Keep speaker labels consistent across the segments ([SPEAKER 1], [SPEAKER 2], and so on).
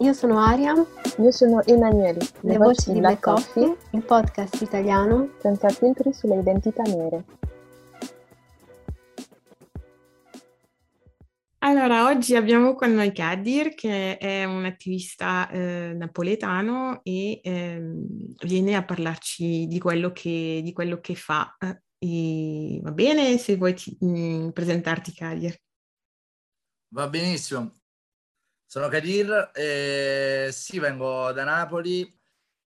[SPEAKER 1] io sono Aria.
[SPEAKER 2] Io sono Emanuele.
[SPEAKER 1] Le, Le voci di Black Coffee, Coffee, il podcast italiano
[SPEAKER 2] senza filtri sulle identità nere.
[SPEAKER 3] Allora, oggi abbiamo con noi Kadir, che è un attivista eh, napoletano e eh, viene a parlarci di quello che, di quello che fa. E va bene se vuoi ti, mh, mm, presentarti, Kadir?
[SPEAKER 4] Va benissimo. Sono Kadir, e sì, vengo da Napoli.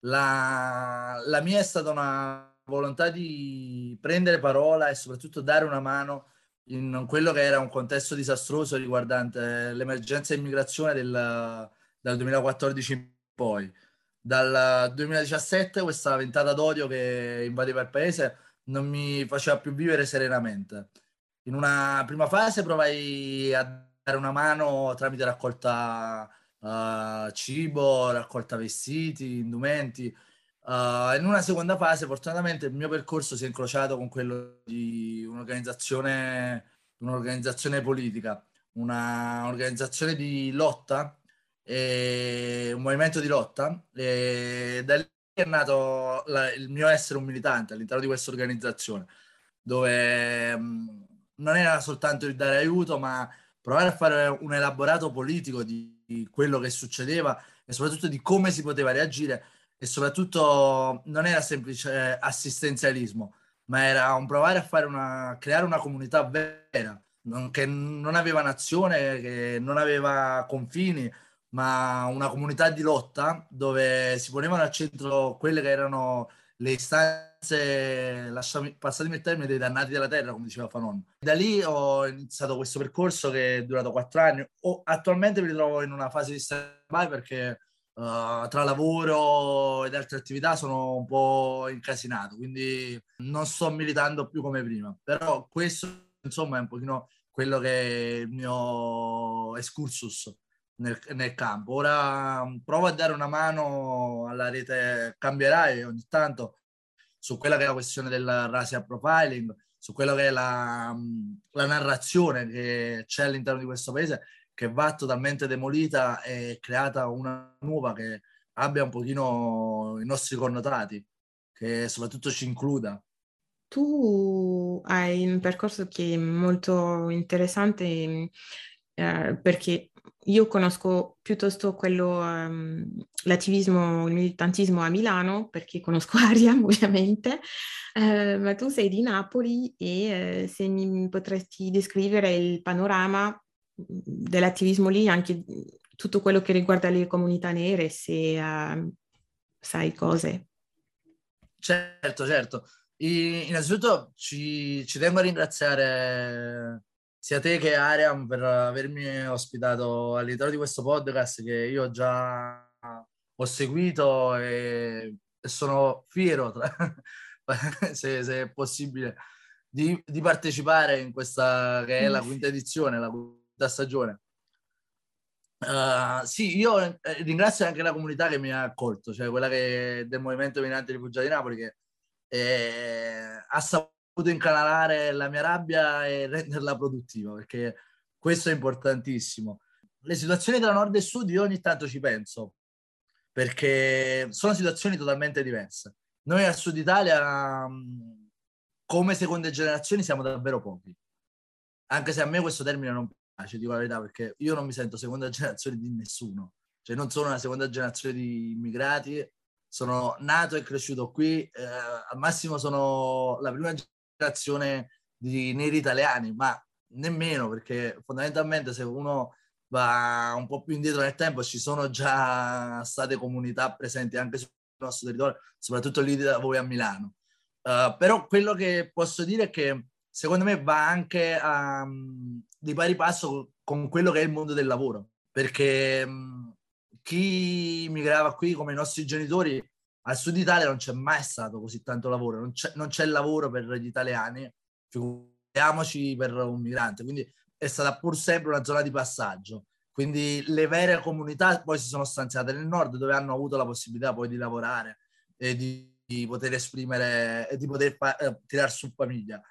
[SPEAKER 4] La, la mia è stata una volontà di prendere parola e soprattutto dare una mano in quello che era un contesto disastroso riguardante l'emergenza immigrazione del, dal 2014 in poi. Dal 2017 questa ventata d'odio che invadeva il paese non mi faceva più vivere serenamente. In una prima fase provai a dare una mano tramite raccolta uh, cibo, raccolta vestiti, indumenti. Uh, in una seconda fase, fortunatamente, il mio percorso si è incrociato con quello di un'organizzazione, un'organizzazione politica, un'organizzazione di lotta, e un movimento di lotta. E da lì è nato la, il mio essere un militante all'interno di questa organizzazione, dove mh, non era soltanto il dare aiuto, ma provare a fare un elaborato politico di quello che succedeva e soprattutto di come si poteva reagire e soprattutto non era semplice assistenzialismo, ma era un provare a fare una, creare una comunità vera, non, che non aveva nazione, che non aveva confini, ma una comunità di lotta dove si ponevano al centro quelle che erano le istanze, lasciami, passatemi il termine, dei dannati della terra, come diceva Fanon. Da lì ho iniziato questo percorso che è durato quattro anni. O, attualmente mi ritrovo in una fase di stand-by perché uh, tra lavoro ed altre attività sono un po' incasinato, quindi non sto militando più come prima. Però questo, insomma, è un pochino quello che è il mio excursus nel, nel, campo. Ora mm, provo a dare una mano alla rete Cambierai ogni tanto su quella che è la questione del racial profiling, su quella che è la, mm, la narrazione che c'è all'interno di questo paese che va totalmente demolita e creata una nuova che abbia un pochino i nostri connotati, che soprattutto ci includa.
[SPEAKER 3] Tu hai un percorso che è molto interessante eh, perché io conosco piuttosto quello, um, l'attivismo, il militantismo a Milano, perché conosco Aria ovviamente, eh, ma tu sei di Napoli e eh, se mi potresti descrivere il panorama mm, dell'attivismo lì, anche tutto quello che riguarda le comunità nere, se uh, sai cose.
[SPEAKER 4] Certo, certo. innanzitutto ci, ci tengo a ringraziare sia te che Ariam per avermi ospitato all'interno di questo podcast che io già ho seguito e, e sono fiero, tra, se, se, è possibile, di, di, partecipare in questa che è la quinta edizione, la quinta stagione. Uh, sì, io eh, ringrazio anche la comunità che mi ha accolto, cioè quella che, del Movimento Migranti Rifugiati di Napoli che eh, ha saputo potuto incanalare la mia rabbia e renderla produttiva, perché questo è importantissimo. Le situazioni tra nord e sud io ogni tanto ci penso, perché sono situazioni totalmente diverse. Noi al sud Italia, come seconde generazioni, siamo davvero pochi. Anche se a me questo termine non piace, dico la verità, perché io non mi sento seconda generazione di nessuno. Cioè non sono una seconda generazione di immigrati, sono nato e cresciuto qui, eh, al massimo sono la prima generazione di neri italiani, ma nemmeno perché fondamentalmente se uno va un po' più indietro nel tempo ci sono già state comunità presenti anche sul nostro territorio, soprattutto lì da voi a Milano. Uh, però quello che posso dire è che secondo me va anche um, di pari passo con quello che è il mondo del lavoro, perché um, chi migrava qui come i nostri genitori al sud Italia non c'è mai stato così tanto lavoro, non c'è, non c'è lavoro per gli italiani, figuriamoci per un migrante, quindi è stata pur sempre una zona di passaggio. Quindi le vere comunità poi si sono stanziate nel nord dove hanno avuto la possibilità poi di lavorare e di, di poter esprimere e di poter fa- eh, tirare su famiglia.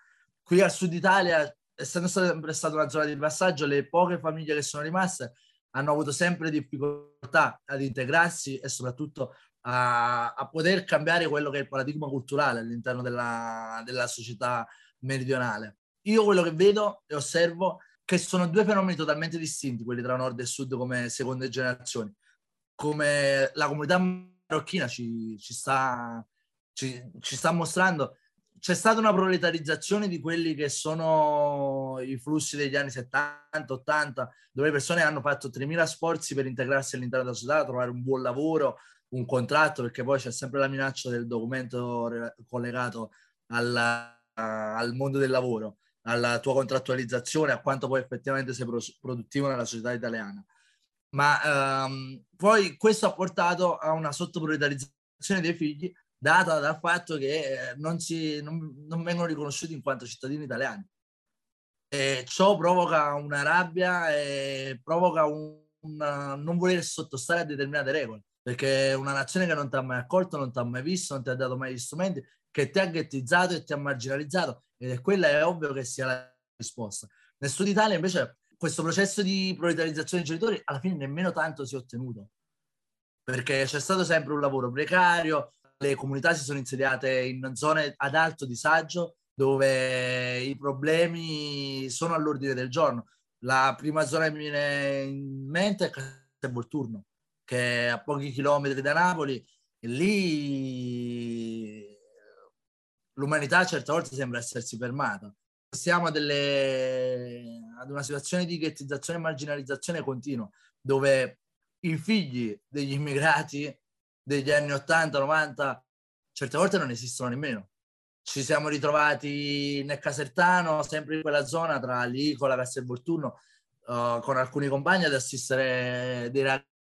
[SPEAKER 4] Qui al sud Italia, essendo sempre stata una zona di passaggio, le poche famiglie che sono rimaste hanno avuto sempre difficoltà ad integrarsi e soprattutto a, a poter cambiare quello che è il paradigma culturale all'interno della, della società meridionale. Io quello che vedo e osservo che sono due fenomeni totalmente distinti, quelli tra nord e sud come seconde generazioni. Come la comunità marocchina ci, ci, sta, ci, ci sta mostrando, c'è stata una proletarizzazione di quelli che sono i flussi degli anni 70-80, dove le persone hanno fatto 3.000 sforzi per integrarsi all'interno della società, trovare un buon lavoro, un contratto, perché poi c'è sempre la minaccia del documento collegato alla, al mondo del lavoro alla tua contrattualizzazione, a quanto poi effettivamente sei pro- produttivo nella società italiana. Ma ehm, poi questo ha portato a una sottopriorizzazione dei figli data dal fatto che eh, non, si, non, non vengono riconosciuti in quanto cittadini italiani. E ciò provoca una rabbia e provoca un, un non voler sottostare a determinate regole, perché una nazione che non ti ha mai accolto, non ti ha mai visto, non ti ha dato mai gli strumenti, che ti ha ghettizzato e ti ha marginalizzato ed è quella è ovvio che sia la risposta. Nel sud Italia invece questo processo di proletarizzazione dei genitori alla fine nemmeno tanto si è ottenuto perché c'è stato sempre un lavoro precario, le comunità si sono insediate in zone ad alto disagio dove i problemi sono all'ordine del giorno. La prima zona che mi viene in mente è Castelvolturno, che è a pochi chilometri da Napoli, lì l'umanità certe volte sembra essersi fermata. Siamo delle, ad una situazione di ghettizzazione e marginalizzazione continua, dove i figli degli immigrati degli anni 80-90 certe volte non esistono nemmeno. Ci siamo ritrovati nel Casertano, sempre in quella zona tra l'Icola, Castelvolturno, uh, con alcuni compagni ad assistere dei ragazzi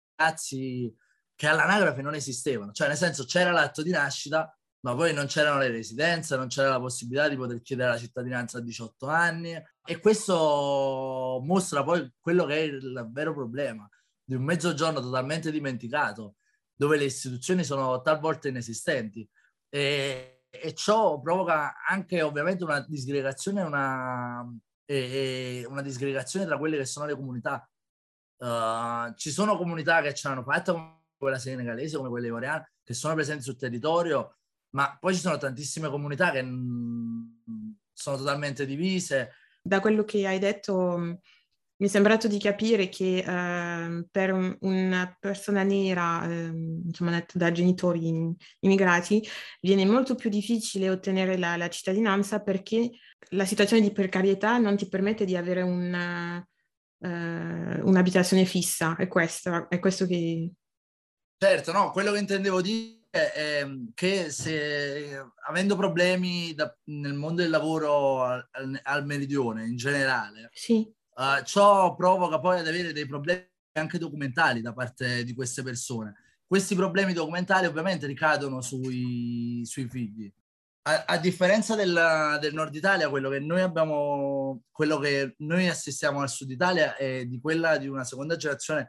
[SPEAKER 4] che all'anagrafe non esistevano. Cioè, nel senso, c'era l'atto di nascita, ma poi non c'erano le residenze, non c'era la possibilità di poter chiedere la cittadinanza a 18 anni e questo mostra poi quello che è il vero problema di un mezzogiorno totalmente dimenticato, dove le istituzioni sono talvolta inesistenti e, e ciò provoca anche ovviamente una disgregazione, una, e, una disgregazione tra quelle che sono le comunità. Uh, ci sono comunità che ce l'hanno fatta come quella senegalese, come quella ivoriana, che sono presenti sul territorio ma poi ci sono tantissime comunità che sono totalmente divise.
[SPEAKER 3] Da quello che hai detto mi è sembrato di capire che eh, per un, una persona nera, eh, insomma, da genitori immigrati, viene molto più difficile ottenere la, la, cittadinanza perché la situazione di precarietà non ti permette di avere una, uh, un'abitazione fissa. È questo, è questo che...
[SPEAKER 4] Certo, no, quello che intendevo dire eh, che se avendo problemi da, nel mondo del lavoro al, al meridione in generale,
[SPEAKER 3] sì.
[SPEAKER 4] uh, ciò provoca poi ad avere dei problemi anche documentali da parte di queste persone. Questi problemi documentali ovviamente ricadono sui, sui figli. A, a differenza del, del, nord Italia, quello che noi abbiamo, quello che noi assistiamo al sud Italia è di quella di una seconda generazione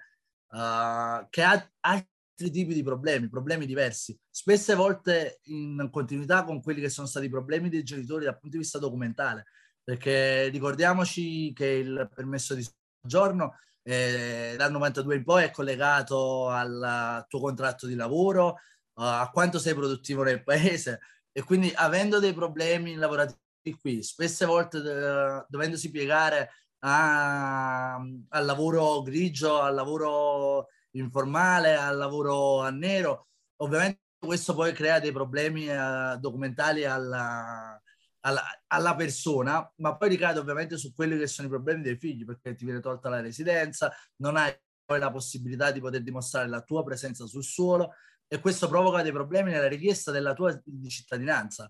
[SPEAKER 4] uh, che ha, ha altri tipi di problemi, problemi diversi, spesse volte in continuità con quelli che sono stati i problemi dei genitori dal punto di vista documentale, perché ricordiamoci che il permesso di soggiorno eh, dal 92 in poi è collegato al tuo contratto di lavoro, uh, a quanto sei produttivo nel paese e quindi avendo dei problemi lavorativi qui, spesse volte uh, dovendosi piegare a, al lavoro grigio, al lavoro informale, al lavoro a nero. Ovviamente questo poi crea dei problemi eh, documentali alla, alla, alla, persona, ma poi ricade ovviamente su quelli che sono i problemi dei figli, perché ti viene tolta la residenza, non hai poi la possibilità di poter dimostrare la tua presenza sul suolo e questo provoca dei problemi nella richiesta della tua di cittadinanza.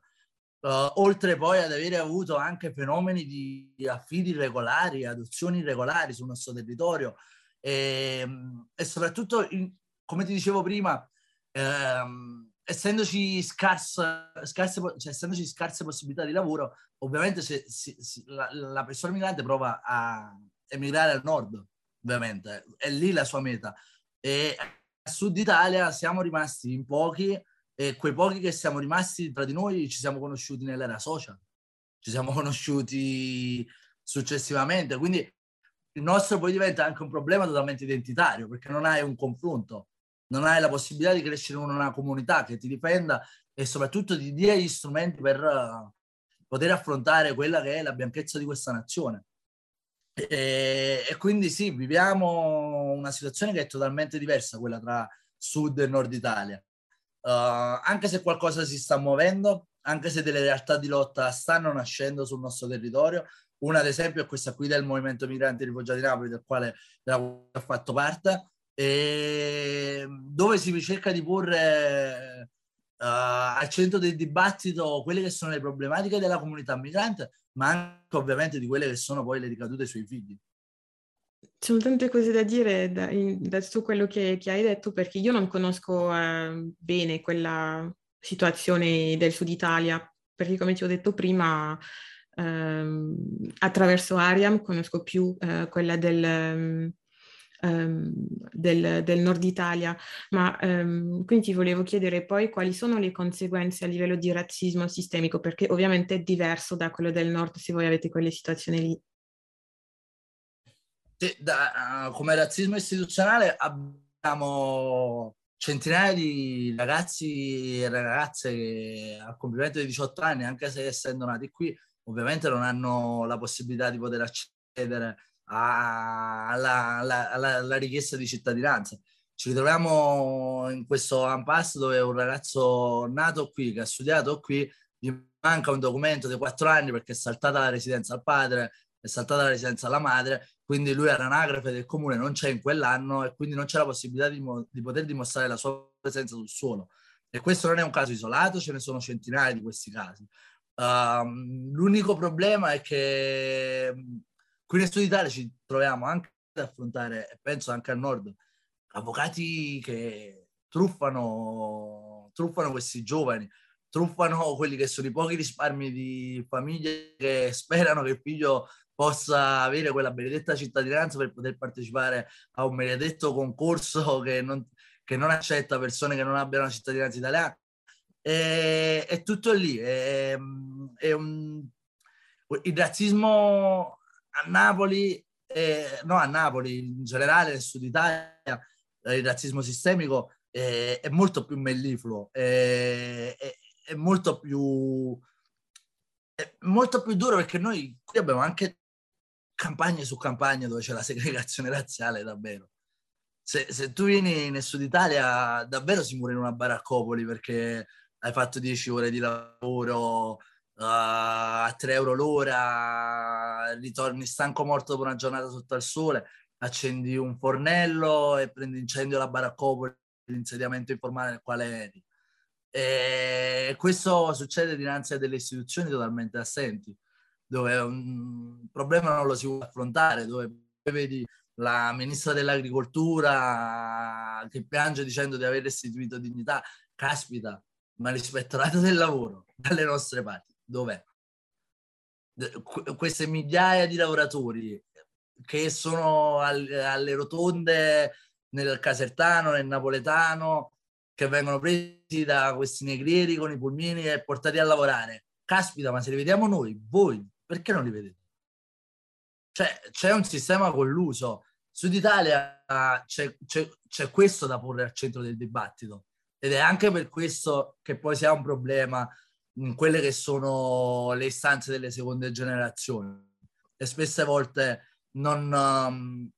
[SPEAKER 4] Uh, oltre poi ad avere avuto anche fenomeni di, di affidi irregolari, adozioni irregolari sul nostro territorio e, ehm, e soprattutto, in, come ti dicevo prima, ehm, essendoci, scarse, scarse, cioè, essendoci scarse possibilità di lavoro, ovviamente se, se, se, la, la, persona migrante prova a emigrare al nord, ovviamente, è lì la sua meta. E Sud Italia siamo rimasti in pochi e quei pochi che siamo rimasti tra di noi ci siamo conosciuti nell'era social, ci siamo conosciuti successivamente, quindi il nostro poi diventa anche un problema totalmente identitario perché non hai un confronto, non hai la possibilità di crescere in una comunità che ti difenda e soprattutto ti dia gli strumenti per uh, poter affrontare quella che è la bianchezza di questa nazione. E, e, quindi sì, viviamo una situazione che è totalmente diversa, quella tra sud e nord Italia. Uh, anche se qualcosa si sta muovendo, anche se delle realtà di lotta stanno nascendo sul nostro territorio, una ad esempio è questa qui del Movimento Migranti Rifugiati Napoli, del quale ho fatto parte, e dove si cerca di porre al centro del dibattito quelle che sono le problematiche della comunità migrante, ma anche ovviamente di quelle che sono poi le ricadute sui figli.
[SPEAKER 3] Ci sono tante cose da dire da, da tutto quello che, che, hai detto, perché io non conosco eh, bene quella situazione del sud Italia, perché come ti ho detto prima, ehm, attraverso Ariam conosco più eh, quella del, ehm, del, del, nord Italia, ma ehm, quindi ti volevo chiedere poi quali sono le conseguenze a livello di razzismo sistemico, perché ovviamente è diverso da quello del nord se voi avete quelle situazioni lì.
[SPEAKER 4] Da, uh, come razzismo istituzionale abbiamo centinaia di ragazzi e ragazze che al compimento di 18 anni, anche se essendo nati qui, ovviamente non hanno la possibilità di poter accedere alla, alla, alla, richiesta di cittadinanza. Ci ritroviamo in questo impasse dove un ragazzo nato qui, che ha studiato qui, gli manca un documento dei quattro anni perché è saltata la residenza al padre, è saltata la residenza alla madre, quindi lui all'anagrafe del comune non c'è in quell'anno e quindi non c'è la possibilità di, di poter dimostrare la sua presenza sul suolo. E questo non è un caso isolato, ce ne sono centinaia di questi casi. Uh, l'unico problema è che Qui nel Sud Italia ci troviamo anche ad affrontare, penso anche al nord, avvocati che truffano, truffano questi giovani, truffano quelli che sono i pochi risparmi di famiglie che sperano che il figlio possa avere quella benedetta cittadinanza per poter partecipare a un benedetto concorso che non, che non accetta persone che non abbiano la cittadinanza italiana. E, è tutto lì. È, è un, il razzismo a Napoli, eh, no a Napoli, in generale nel sud Italia, il razzismo sistemico è, è molto più mellifluo, è, è, è, molto più è molto più duro perché noi qui abbiamo anche campagne su campagne dove c'è la segregazione razziale davvero. Se, se tu vieni nel sud Italia davvero si muore in una baraccopoli perché hai fatto 10 ore di lavoro, uh, a 3 euro l'ora, ritorni stanco morto dopo una giornata sotto al sole, accendi un fornello e prendi incendio la baraccopoli, l'insediamento informale nel quale eri. E questo succede dinanzi a delle istituzioni totalmente assenti, dove un problema non lo si può affrontare, dove vedi la ministra dell'agricoltura che piange dicendo di aver restituito dignità, caspita, ma l'ispettorato del lavoro dalle nostre parti dov'è? Queste migliaia di lavoratori che sono alle rotonde nel casertano, nel napoletano, che vengono presi da questi negrieri con i pulmini e portati a lavorare. Caspita, ma se li vediamo noi, voi, perché non li vedete? Cioè, c'è un sistema colluso. Sud Italia c'è, c'è, c'è questo da porre al centro del dibattito ed è anche per questo che poi si ha un problema quelle che sono le istanze delle seconde generazioni. E spesse volte non, um,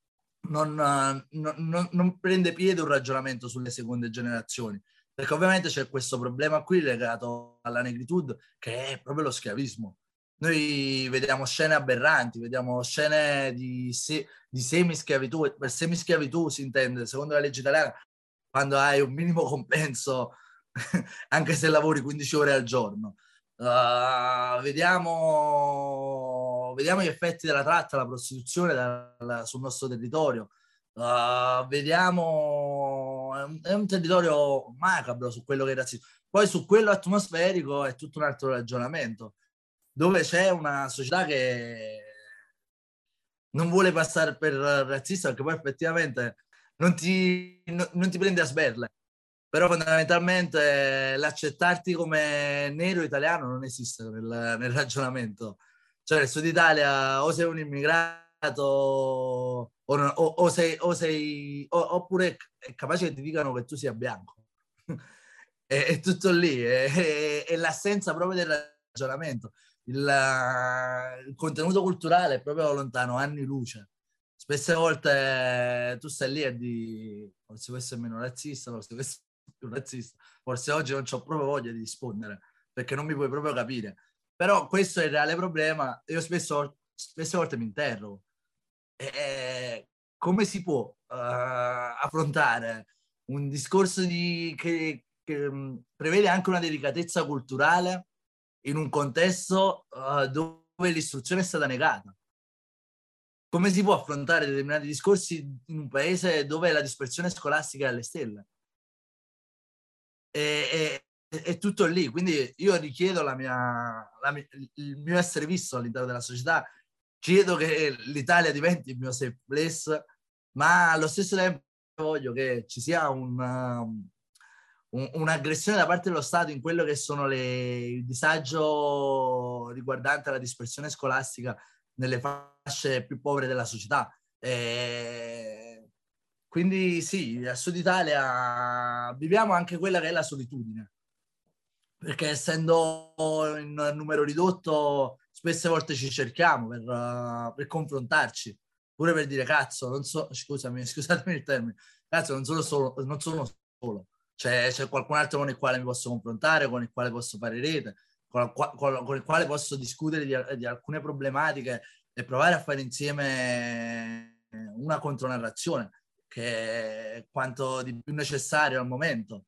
[SPEAKER 4] non, uh, non, non, prende piede un ragionamento sulle seconde generazioni perché ovviamente c'è questo problema qui legato alla negritude che è proprio lo schiavismo. Noi vediamo scene aberranti, vediamo scene di, se, di semischiavitù, per semischiavitù si intende, secondo la legge italiana, quando hai un minimo compenso, anche se lavori 15 ore al giorno. Uh, vediamo, vediamo, gli effetti della tratta, la prostituzione dal, sul nostro territorio. Uh, vediamo, è un, è un, territorio macabro su quello che è razzismo. Poi su quello atmosferico è tutto un altro ragionamento, dove c'è una società che non vuole passare per razzista perché poi effettivamente non ti, no, non ti prende a sberle. Però fondamentalmente l'accettarti come nero italiano non esiste nel, nel ragionamento. Cioè nel sud Italia o sei un immigrato o, o, o sei, o sei oppure è capace che ti dicano che tu sia bianco. è, è, tutto lì, è, è, è, l'assenza proprio del ragionamento. Il, il contenuto culturale è proprio lontano, anni luce spesse volte tu stai lì e di forse può essere meno razzista, forse essere più razzista, forse oggi non ho proprio voglia di rispondere perché non mi puoi proprio capire. Però questo è il reale problema. Io spesso, spesse volte mi interrogo. E, come si può uh, affrontare un discorso di, che, che mm, prevede anche una delicatezza culturale in un contesto uh, dove l'istruzione è stata negata? come si può affrontare determinati discorsi in un paese dove la dispersione scolastica è alle stelle? E, è, è tutto lì, quindi io richiedo la mia, la il mio essere visto all'interno della società, chiedo che l'Italia diventi il mio safe place, ma allo stesso tempo voglio che ci sia un, un, un'aggressione da parte dello Stato in quello che sono le, il disagio riguardante la dispersione scolastica nelle fasce più povere della società. E quindi sì, a Sud Italia viviamo anche quella che è la solitudine, perché essendo in numero ridotto, spesse volte ci cerchiamo per, uh, per confrontarci, pure per dire cazzo, non so, scusami, scusatemi il termine, cazzo, non sono solo, non sono solo. C'è, c'è qualcun altro con il quale mi posso confrontare, con il quale posso fare rete, con, con, con il quale posso discutere di, di, alcune problematiche e provare a fare insieme una contronarrazione che è quanto di più necessario al momento.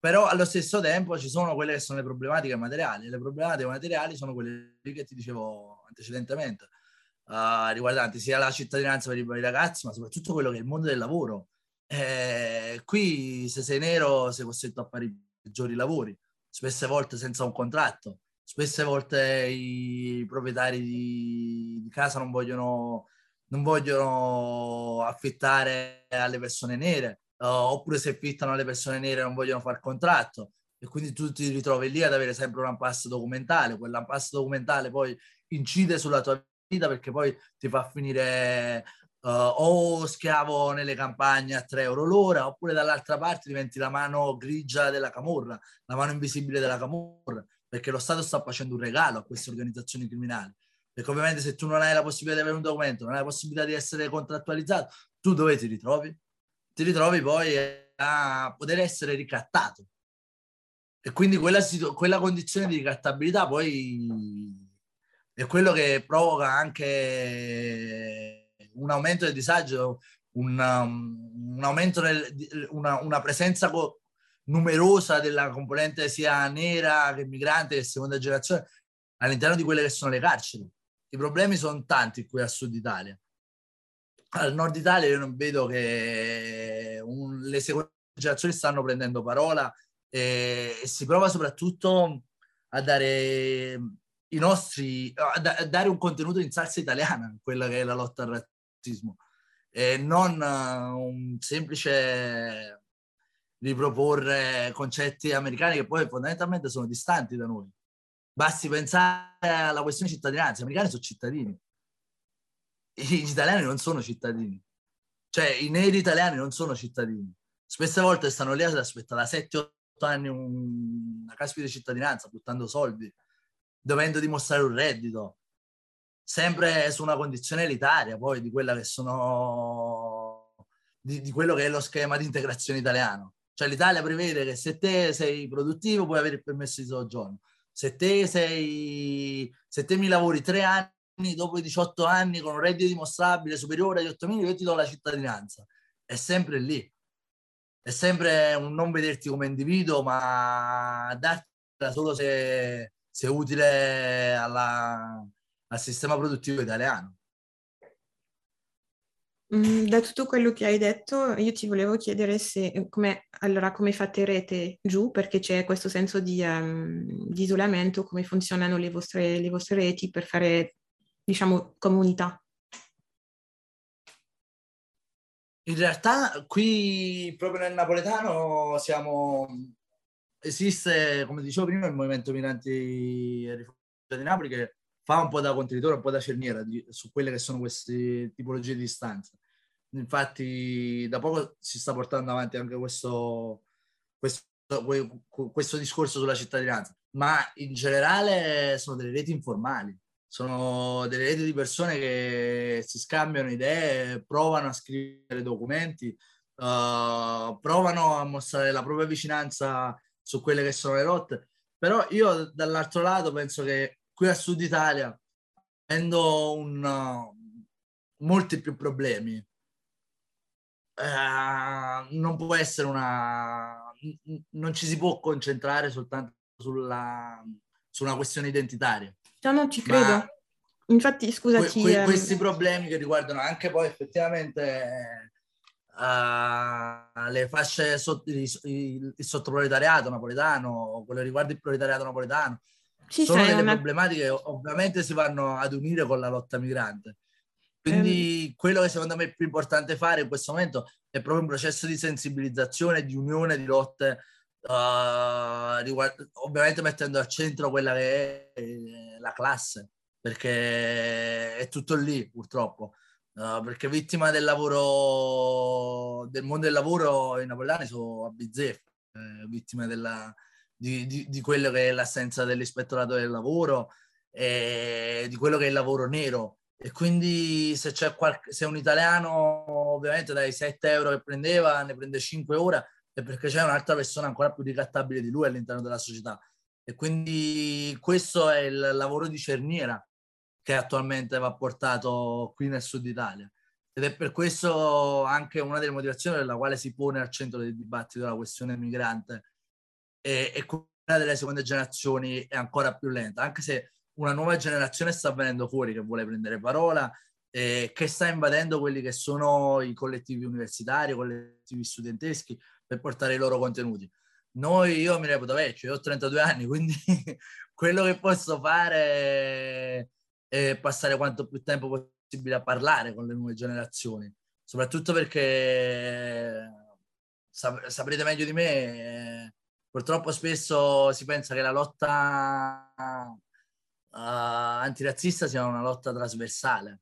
[SPEAKER 4] Però allo stesso tempo ci sono quelle che sono le problematiche materiali. Le problematiche materiali sono quelle che ti dicevo antecedentemente, uh, riguardanti sia la cittadinanza per i, per i ragazzi, ma soprattutto quello che è il mondo del lavoro. Eh, qui se sei nero sei costretto a fare i peggiori lavori, spesse volte senza un contratto, spesse volte i proprietari di, di casa non vogliono, non vogliono affittare alle persone nere, uh, oppure se affittano alle persone nere non vogliono fare contratto e quindi tu ti ritrovi lì ad avere sempre un impasse documentale, quell'impasse documentale poi incide sulla tua vita perché poi ti fa finire uh, o schiavo nelle campagne a 3 euro l'ora, oppure dall'altra parte diventi la mano grigia della camorra, la mano invisibile della camorra perché lo Stato sta facendo un regalo a queste organizzazioni criminali. Perché ovviamente se tu non hai la possibilità di avere un documento, non hai la possibilità di essere contrattualizzato, tu dove ti ritrovi? Ti ritrovi poi a poter essere ricattato. E quindi quella, quella condizione di ricattabilità poi è quello che provoca anche un aumento del disagio, un, un aumento, nel, una, una presenza co- numerosa della componente sia nera che migrante che seconda generazione all'interno di quelle che sono le carceri. I problemi sono tanti qui a Sud Italia. Al Nord Italia io non vedo che un, le seconde generazioni stanno prendendo parola e, e, si prova soprattutto a dare i nostri a, da, a dare un contenuto in salsa italiana, quella che è la lotta al razzismo, e non uh, un semplice riproporre concetti americani che poi fondamentalmente sono distanti da noi. Basti pensare alla questione cittadinanza, gli americani sono cittadini, gli italiani non sono cittadini, cioè i neri italiani non sono cittadini. Spesse volte stanno lì ad aspettare da 7-8 anni un... una caspita di cittadinanza, buttando soldi, dovendo dimostrare un reddito, sempre su una condizione elitaria poi di quella che sono di, di quello che è lo schema di integrazione italiano. Cioè l'Italia prevede che se te sei produttivo puoi avere il permesso di soggiorno. Se te sei, se te mi lavori tre anni dopo i 18 anni con un reddito dimostrabile superiore agli 8.000, io ti do la cittadinanza. È sempre lì. È sempre un non vederti come individuo, ma dartela solo se, se è utile alla, al sistema produttivo italiano.
[SPEAKER 3] Mm, Da tutto quello che hai detto, io ti volevo chiedere se, come, allora, come fate rete giù, perché c'è questo senso di, ehm, di isolamento, come funzionano le vostre, le vostre reti per fare, diciamo, comunità.
[SPEAKER 4] In realtà qui proprio nel napoletano siamo, esiste, come dicevo prima, il movimento migranti e rifugiati di Napoli che fa un po' da contenitore, un po' da cerniera di- su quelle che sono queste tipologie di istanze. Infatti da poco si sta portando avanti anche questo, questo, que- questo discorso sulla cittadinanza, ma in generale sono delle reti informali, sono delle reti di persone che si scambiano idee, provano a scrivere documenti, uh, provano a mostrare la propria vicinanza su quelle che sono le rotte. Però io dall'altro lato penso che qui a Sud Italia, avendo un, uh, molti più problemi, eh, non può essere una... non ci si può concentrare soltanto sulla, su una questione identitaria.
[SPEAKER 3] No, no, ci
[SPEAKER 4] Ma-
[SPEAKER 3] credo. Infatti, scusa,
[SPEAKER 4] Que- que-
[SPEAKER 3] ehm,
[SPEAKER 4] questi problemi che riguardano anche poi effettivamente eh, le fasce sotto il, il, il sottoproletariato napoletano, quello che riguarda il proletariato napoletano,
[SPEAKER 3] sì,
[SPEAKER 4] sono delle
[SPEAKER 3] una-
[SPEAKER 4] problematiche che ovviamente si vanno ad unire con la lotta migrante. Quindi quello che secondo me è più importante fare in questo momento è proprio un processo di sensibilizzazione, di unione, di lotte, eh, riguard- ovviamente mettendo al centro quella che è eh, la classe, perché è tutto lì purtroppo. Eh, perché vittima del lavoro, del mondo del lavoro i napoletani sono a bizzeffe, eh, vittime della, di, di, di quello che è l'assenza dell'ispettorato del lavoro e di quello che è il lavoro nero. E quindi se c'è qualche, se un italiano ovviamente dai 7 euro che prendeva ne prende 5 ora è perché c'è un'altra persona ancora più ricattabile di lui all'interno della società. E quindi questo è il lavoro di cerniera che attualmente va portato qui nel sud Italia. Ed è per questo anche una delle motivazioni per la quale si pone al centro del dibattito la questione migrante e, e quella delle seconde generazioni è ancora più lenta, anche se una nuova generazione sta venendo fuori che vuole prendere parola e che sta invadendo quelli che sono i collettivi universitari, i collettivi studenteschi per portare i loro contenuti. Noi, io mi reputo vecchio, io ho 32 anni, quindi quello che posso fare è passare quanto più tempo possibile a parlare con le nuove generazioni, soprattutto perché sap- saprete meglio di me, eh, purtroppo spesso si pensa che la lotta antirazzista sia una lotta trasversale.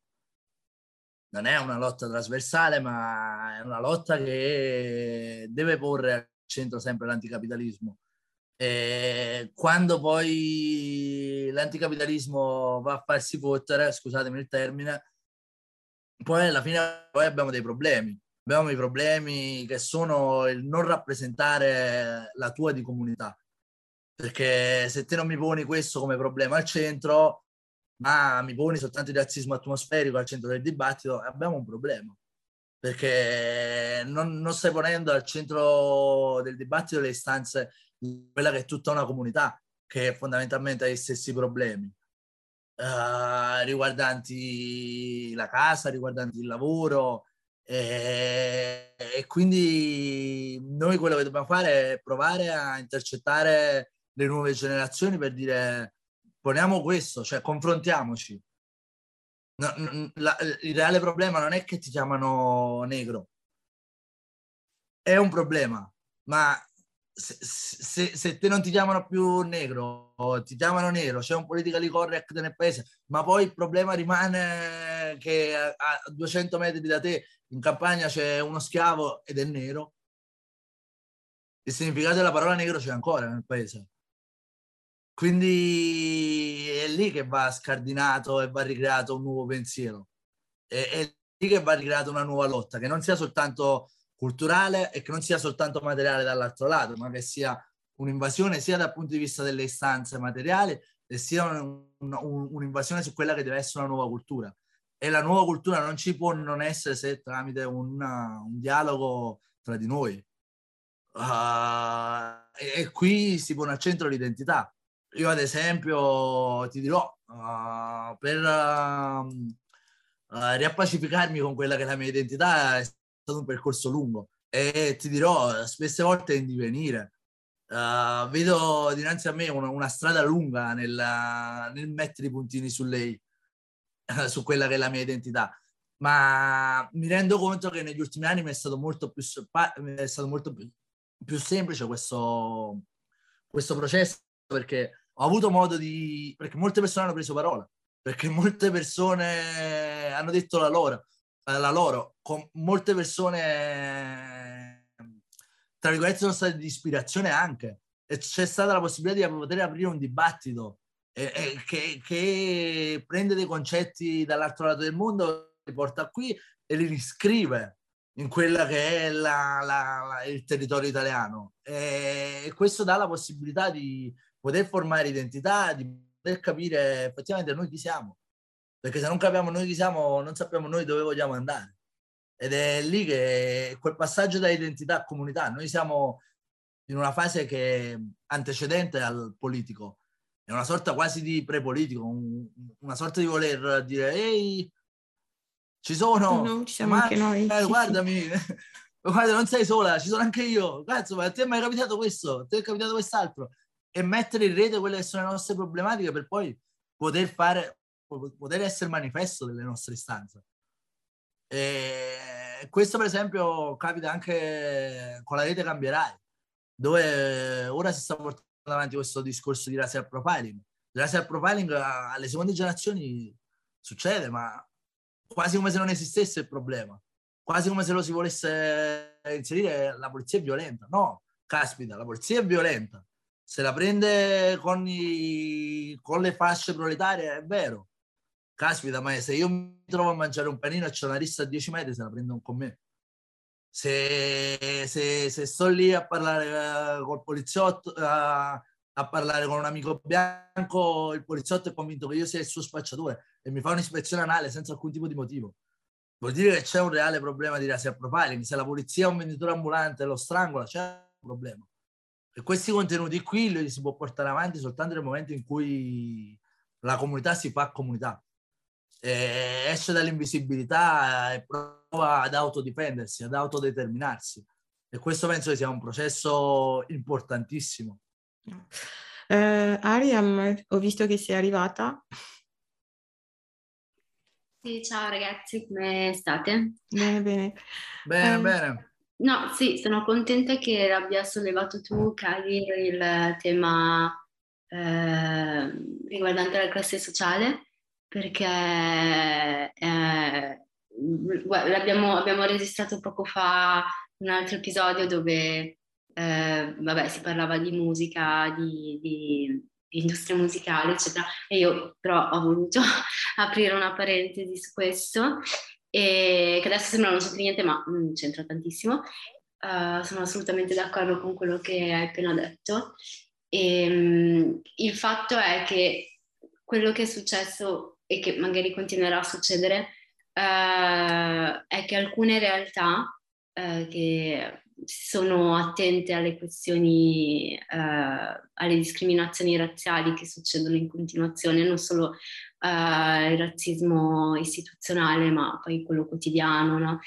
[SPEAKER 4] Non è una lotta trasversale, ma è una lotta che deve porre al centro sempre l'anticapitalismo. E quando poi l'anticapitalismo va a farsi fottere, scusatemi il termine, poi alla fine poi abbiamo dei problemi. Abbiamo i problemi che sono il non rappresentare la tua di comunità. Perché se te non mi poni questo come problema al centro, ma mi poni soltanto il razzismo atmosferico al centro del dibattito, abbiamo un problema. Perché non, non stai ponendo al centro del dibattito le istanze di quella che è tutta una comunità che fondamentalmente ha gli stessi problemi. Uh, riguardanti la casa, riguardanti il lavoro e, e, quindi noi quello che dobbiamo fare è provare a intercettare le nuove generazioni per dire poniamo questo, cioè confrontiamoci. No, la, il reale problema non è che ti chiamano negro, è un problema, ma se, se, se, te non ti chiamano più negro, ti chiamano nero, c'è un politically correct nel paese, ma poi il problema rimane che a, a 200 metri da te in campagna c'è uno schiavo ed è nero. Il significato della parola negro c'è ancora nel paese. Quindi è lì che va scardinato e va ricreato un nuovo pensiero. È, è lì che va ricreata una nuova lotta, che non sia soltanto culturale e che non sia soltanto materiale dall'altro lato, ma che sia un'invasione sia dal punto di vista delle istanze materiali e sia un, un, un'invasione su quella che deve essere una nuova cultura. E la nuova cultura non ci può non essere se tramite una, un dialogo tra di noi. Uh, e, e, qui si pone al centro l'identità. Io ad esempio ti dirò, uh, per uh, riappacificarmi con quella che è la mia identità è stato un percorso lungo e ti dirò, spesse volte in divenire. Uh, vedo dinanzi a me una, una strada lunga nel, nel, mettere i puntini su lei, su quella che è la mia identità. Ma mi rendo conto che negli ultimi anni mi è stato molto più, stato molto più, più semplice questo, questo processo perché ho avuto modo di... perché molte persone hanno preso parola, perché molte persone hanno detto la loro, la loro con molte persone, tra virgolette, sono state di ispirazione anche. E c'è stata la possibilità di poter aprire un dibattito eh, eh, che, che prende dei concetti dall'altro lato del mondo, li porta qui e li riscrive in quella che è la, la, la, il territorio italiano. E questo dà la possibilità di poter formare identità, di poter capire effettivamente noi chi siamo. Perché se non capiamo noi chi siamo, non sappiamo noi dove vogliamo andare. Ed è lì che quel passaggio da identità a comunità. Noi siamo in una fase che è antecedente al politico, è una sorta quasi di prepolitico, un, una sorta di voler dire ehi, ci sono,
[SPEAKER 3] no, ci siamo ma, anche noi.
[SPEAKER 4] Eh, guardami, guarda, non sei sola, ci sono anche io. Cazzo, ma a te è mai capitato questo? A te è capitato quest'altro? E mettere in rete quelle che sono le nostre problematiche per poi poter fare, poter essere manifesto delle nostre istanze. E questo, per esempio, capita anche con la rete Cambierai, dove ora si sta portando avanti questo discorso di racial profiling. Il racial profiling alle seconde generazioni succede, ma quasi come se non esistesse il problema, quasi come se lo si volesse inserire la polizia è violenta. No, caspita, la polizia è violenta. Se la prende con, i, con le fasce proletarie è vero. Caspita, ma se io mi trovo a mangiare un panino e c'è una rissa a 10 metri, se la prendono con me. Se, se, se sto lì a parlare uh, col poliziotto, uh, a parlare con un amico bianco, il poliziotto è convinto che io sia il suo spacciatore e mi fa un'ispezione anale senza alcun tipo di motivo. Vuol dire che c'è un reale problema di racial profiling. Se la polizia è un venditore ambulante e lo strangola, c'è un problema. E questi contenuti qui li si può portare avanti soltanto nel momento in cui la comunità si fa comunità. E esce dall'invisibilità e prova ad autodifendersi, ad autodeterminarsi. E questo penso che sia un processo importantissimo.
[SPEAKER 3] Uh, Ariam, ho visto che sei arrivata.
[SPEAKER 5] Sì, ciao ragazzi, come state?
[SPEAKER 3] Bene, bene.
[SPEAKER 4] Bene, eh, bene.
[SPEAKER 5] No, sì, sono contenta che abbia sollevato tu, Kadir, il tema eh, riguardante la classe sociale, perché eh, abbiamo, abbiamo registrato poco fa un altro episodio dove eh, vabbè, si parlava di musica, di, di, di, industria musicale, eccetera, e io però ho voluto aprire una parentesi su questo, e, che adesso sembra non c'entra niente, ma mm, c'entra tantissimo. Uh, sono assolutamente d'accordo con quello che hai appena detto. E, mh, il fatto è che quello che è successo e che magari continuerà a succedere uh, è che alcune realtà uh, che sono attente alle questioni, alle discriminazioni razziali che succedono in continuazione, non solo eh, il razzismo istituzionale, ma poi quello quotidiano. No?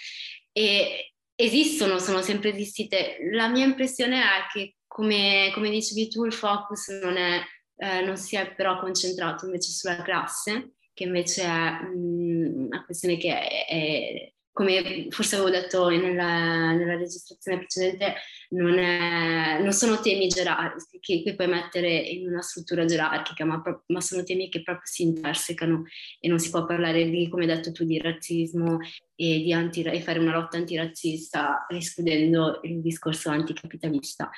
[SPEAKER 5] E esistono, sono sempre esistite. La mia impressione è che, come, come dicevi tu, il focus non, è, eh, non si è però concentrato invece sulla classe, che invece è mh, mm, una questione che è, è come forse avevo detto nella, nella registrazione precedente, non, è, non, sono temi gerarchici che, che, puoi mettere in una struttura gerarchica, ma, ma, sono temi che proprio si intersecano e non si può parlare di, come hai detto tu, di razzismo e, di anti, e fare una lotta antirazzista escludendo il discorso anticapitalista.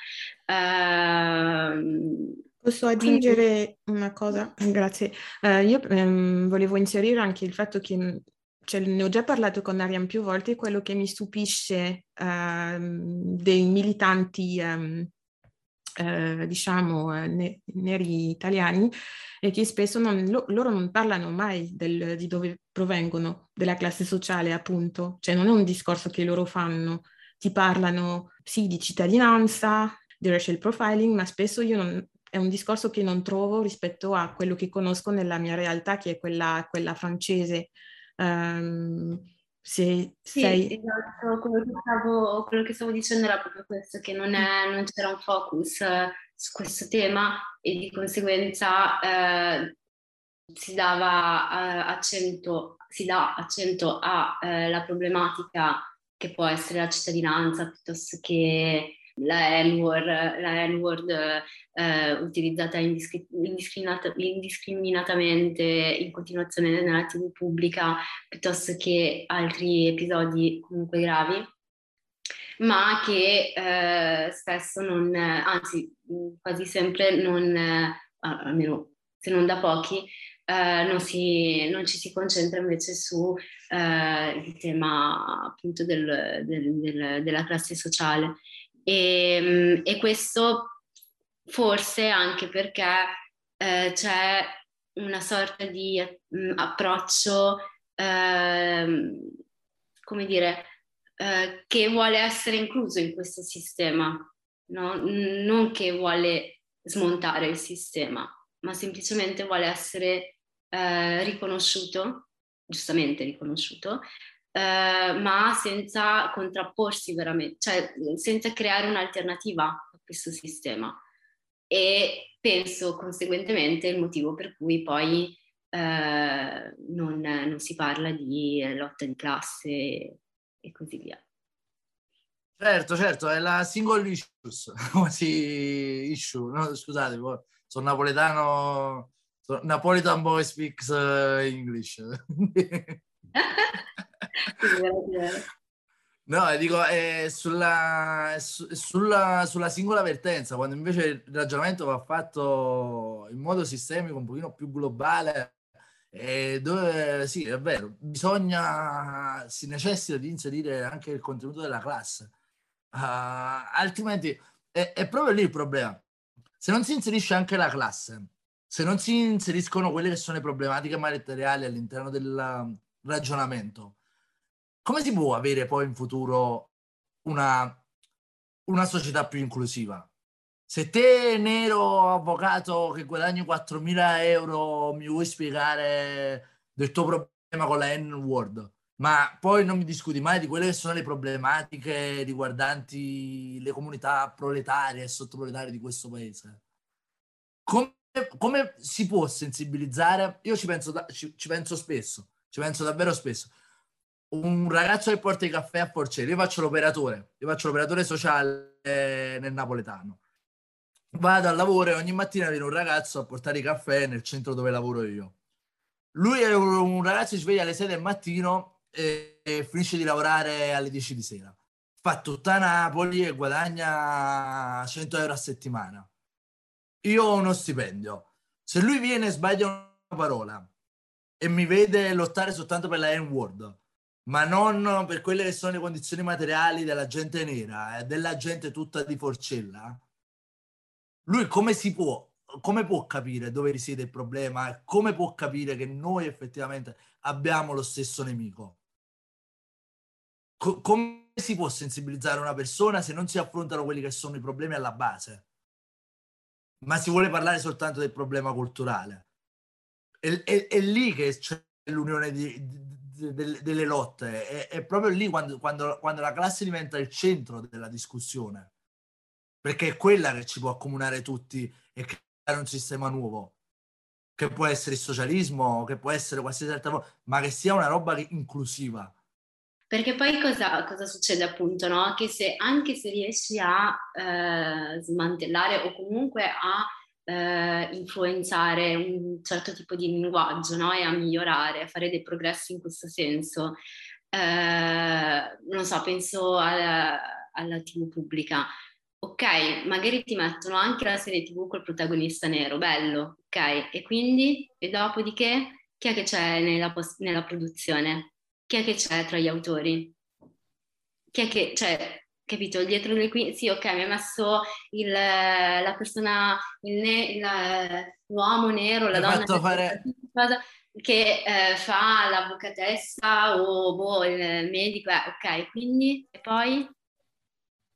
[SPEAKER 3] Uh, Posso aggiungere una cosa? Grazie. Uh, io um, volevo inserire anche il fatto che cioè, ne ho già parlato con Arian più volte, quello che mi stupisce uh, dei militanti um, eh, diciamo, eh, ne- neri italiani e che spesso non, lo- loro non parlano mai del, di dove provengono, della classe sociale, appunto. Cioè non è un discorso che loro fanno, ti parlano sì di cittadinanza, di racial profiling, ma spesso io non, è un discorso che non trovo rispetto a quello che conosco nella mia realtà, che è quella, quella francese. Um, se
[SPEAKER 5] sì,
[SPEAKER 3] sei...
[SPEAKER 5] esatto, quello che, stavo, quello che, stavo, dicendo era proprio questo, che non, è, non c'era un focus uh, su questo tema e di conseguenza uh, si dava uh, accento, si dà accento alla problematica che può essere la cittadinanza piuttosto che la N-word, la N-word eh, utilizzata indiscri- indiscriminata- indiscriminatamente in continuazione nella TV pubblica piuttosto che altri episodi comunque gravi, ma che eh, spesso non, anzi quasi sempre non, eh, almeno se non da pochi, Uh, non, si, non, ci si concentra invece sul uh, tema appunto del, del, del, della classe sociale. E, ehm, e questo forse anche perché eh, c'è una sorta di mm, approccio, eh, come dire, eh, che vuole essere incluso in questo sistema, no? non che vuole smontare il sistema, ma semplicemente vuole essere eh, riconosciuto, giustamente riconosciuto, eh, ma senza contrapporsi veramente, cioè senza creare un'alternativa a questo sistema. E penso conseguentemente il motivo per cui poi eh, non, non, si parla di lotta di classe e così via.
[SPEAKER 4] Certo, certo, è la single issues, quasi issue, no, scusate, sono napoletano, sono Napolitan boy speaks uh, English. No, dico, è sulla, sulla, sulla, singola vertenza, quando invece il ragionamento va fatto in modo sistemico, un pochino più globale, dove sì, è vero, bisogna, si necessita di inserire anche il contenuto della classe, uh, altrimenti è, è proprio lì il problema. Se non si inserisce anche la classe, se non si inseriscono quelle che sono le problematiche materiali all'interno del ragionamento, come si può avere poi in futuro una, una società più inclusiva? Se te, nero avvocato che guadagni 4.000 euro, mi vuoi spiegare del tuo problema con la N-word, ma poi non mi discuti mai di quelle che sono le problematiche riguardanti le comunità proletarie e sottoproletarie di questo paese. Come, come si può sensibilizzare? Io ci penso, ci, ci penso spesso, ci penso davvero spesso un ragazzo che porta i caffè a Porcello, io faccio l'operatore, io faccio l'operatore sociale nel napoletano. Vado al lavoro e ogni mattina viene un ragazzo a portare i caffè nel centro dove lavoro io. Lui è un ragazzo che si sveglia alle 6 del mattino e, e finisce di lavorare alle 10 di sera. Fa tutta Napoli e guadagna 100 euro a settimana. Io ho uno stipendio. Se lui viene e sbaglia una parola e mi vede lottare soltanto per la N-word, ma non per quelle che sono le condizioni materiali della gente nera, eh, della gente tutta di Forcella, lui come si può, come può capire dove risiede il problema? Come può capire che noi effettivamente abbiamo lo stesso nemico? Co- come si può sensibilizzare una persona se non si affrontano quelli che sono i problemi alla base? Ma si vuole parlare soltanto del problema culturale. È, è, è lì che c'è l'unione di, delle, delle lotte, è, è, proprio lì quando, quando, quando la classe diventa il centro della discussione, perché è quella che ci può accomunare tutti e creare un sistema nuovo, che può essere il socialismo, che può essere qualsiasi altra cosa, ma che sia una roba inclusiva.
[SPEAKER 5] Perché poi cosa, cosa succede appunto, no? Che se anche se riesci a eh, smantellare o comunque a eh, influenzare un certo tipo di linguaggio no? e a migliorare, a fare dei progressi in questo senso. Eh, non so, penso alla, alla TV pubblica. Ok, magari ti mettono anche la serie TV col protagonista nero, bello, ok? E quindi, e dopodiché, chi è che c'è nella, nella produzione? Chi è che c'è tra gli autori? Chi è che, cioè, capito, dietro le quinte, sì, ok, mi ha messo il, la persona, il ne, il, l'uomo nero, la
[SPEAKER 4] Mi
[SPEAKER 5] donna
[SPEAKER 4] fatto fare-
[SPEAKER 5] cosa che eh, fa l'avvocatessa o boh, il medico, eh, ok, quindi, e poi?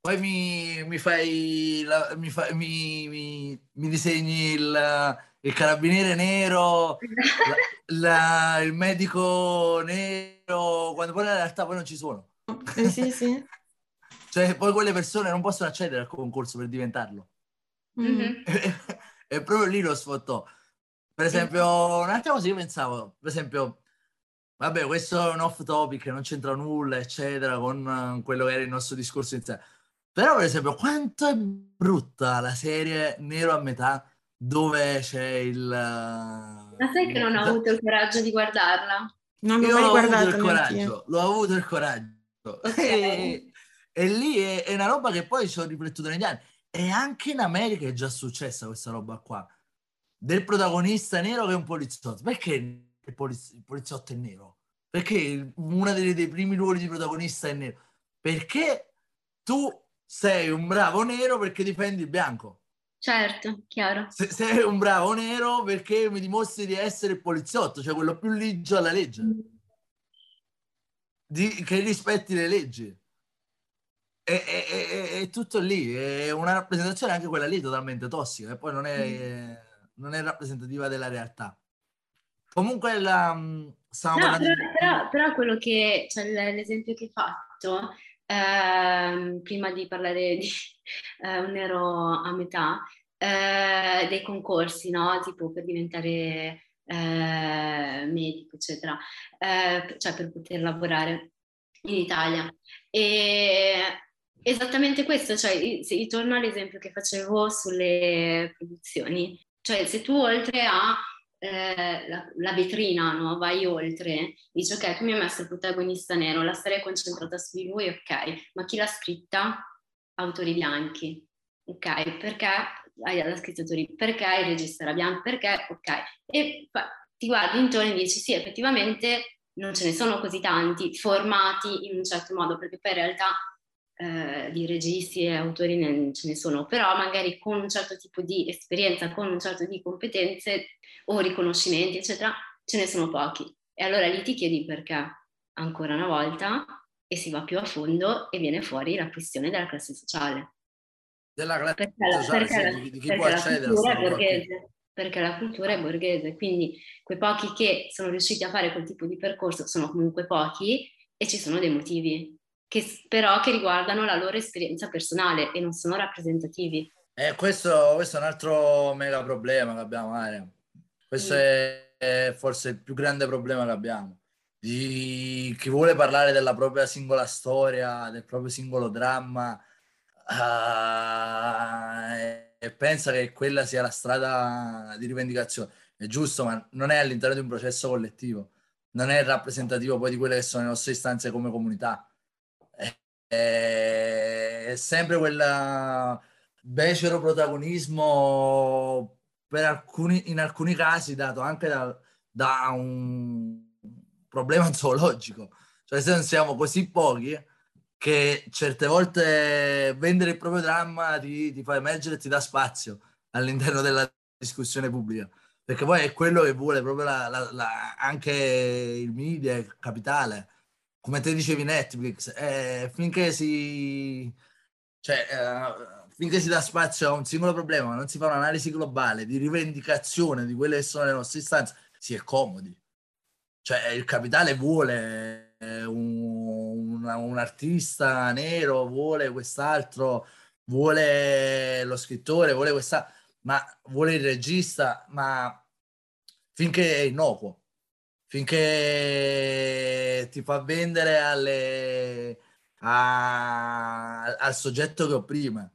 [SPEAKER 4] Poi mi, mi fai, la- mi, fa- mi- mi- mi disegni il, il carabiniere nero, la- la- il medico nero, quando poi in realtà poi non ci sono.
[SPEAKER 3] Eh, sì, sì.
[SPEAKER 4] Cioè, poi quelle persone non possono accedere al concorso per diventarlo.
[SPEAKER 3] Mm.
[SPEAKER 5] Mhm.
[SPEAKER 4] e proprio lì lo sfottò. Per esempio, un'altra cosa io pensavo, per esempio, vabbè, questo è un off topic, non c'entra nulla, eccetera, con eh, quello che era il nostro discorso iniziale. Però, per esempio, quanto è brutta la serie Nero a metà, dove c'è il...
[SPEAKER 5] Ma sai che non ho avuto il coraggio di guardarla?
[SPEAKER 3] Non l'ho mai
[SPEAKER 4] l'ho avuto
[SPEAKER 3] guardata
[SPEAKER 4] il coraggio, l'ho avuto il coraggio. E, e lì è, è una roba che poi ci ho riflettuto negli anni. E anche in America è già successa questa roba qua. Del protagonista nero che è un poliziotto. Perché il, poliz- il poliziotto è nero? Perché uno dei, dei primi ruoli di protagonista è nero? Perché tu sei un bravo nero perché difendi il bianco.
[SPEAKER 5] Certo, chiaro.
[SPEAKER 4] Se- sei un bravo nero perché mi dimostri di essere il poliziotto, cioè quello più ligio alla legge di- che rispetti le leggi. È, è- è- è tutto lì, è una rappresentazione anche quella lì totalmente tossica e poi non è, non è rappresentativa della realtà. Comunque la, mm,
[SPEAKER 5] No, però,
[SPEAKER 4] di-
[SPEAKER 5] però- però quello che, cioè l'esempio che hai fatto, ehm, prima di parlare di eh, un nero a metà, eh, dei concorsi, no? Tipo per diventare eh, medico, eccetera, eh, cioè per poter lavorare in Italia. E esattamente questo, cioè, ritorno all'esempio che facevo sulle produzioni, cioè se tu oltre a eh, la, la vetrina, no? vai oltre, dici ok, tu mi hai messo il protagonista nero, la storia è concentrata su di lui, ok, ma chi l'ha scritta? Autori bianchi, ok, perché hai la scritto autori, perché il regista era bianco, perché, ok, e ti guardi intorno e dici sì, effettivamente non ce ne sono così tanti formati in un certo modo, perché poi in realtà eh, di registi e autori ne- ce ne sono, però magari con un certo tipo di esperienza, con un certo di competenze o riconoscimenti, eccetera, ce ne sono pochi. E allora lì ti chiedi perché ancora una volta e si va più a fondo e viene fuori la questione della classe sociale.
[SPEAKER 4] della classe
[SPEAKER 5] Perché
[SPEAKER 4] sociale,
[SPEAKER 5] perché
[SPEAKER 4] sì,
[SPEAKER 5] la-
[SPEAKER 4] di, di chi
[SPEAKER 5] perché
[SPEAKER 4] può accedere
[SPEAKER 5] borghese, perché la cultura è borghese, quindi quei pochi che sono riusciti a fare quel tipo di percorso sono comunque pochi e ci sono dei motivi, che, però che riguardano la loro esperienza personale e non sono rappresentativi.
[SPEAKER 4] Eh, questo, questo è un altro mega problema che abbiamo, Ale. Questo
[SPEAKER 5] Mm.
[SPEAKER 4] è, è forse il più grande problema che abbiamo. Di chi vuole parlare della propria singola storia, del proprio singolo dramma, ah, e, e pensa che quella sia la strada di rivendicazione. È giusto, ma non è all'interno di un processo collettivo, non è rappresentativo poi di quelle che sono le nostre istanze come comunità. È, sempre quella becero protagonismo alcuni, in alcuni casi dato anche da, da un problema zoologico. Cioè, se non siamo così pochi che certe volte vendere il proprio dramma ti, ti fa emergere e ti dà spazio all'interno della discussione pubblica. Perché poi è quello che vuole proprio la- la- la- anche il media, il capitale. Come te dicevi Netflix, eh, finché si... Cioè, eh, finché si dà spazio a un singolo problema, ma non si fa un'analisi globale di rivendicazione di quelle che sono le nostre istanze, si è comodi. Cioè, il capitale vuole eh, un, una- un artista nero, vuole quest'altro, vuole lo scrittore, vuole questa, ma vuole il regista, ma finché è innocuo, finché ti fa vendere alle, a- al soggetto che opprime.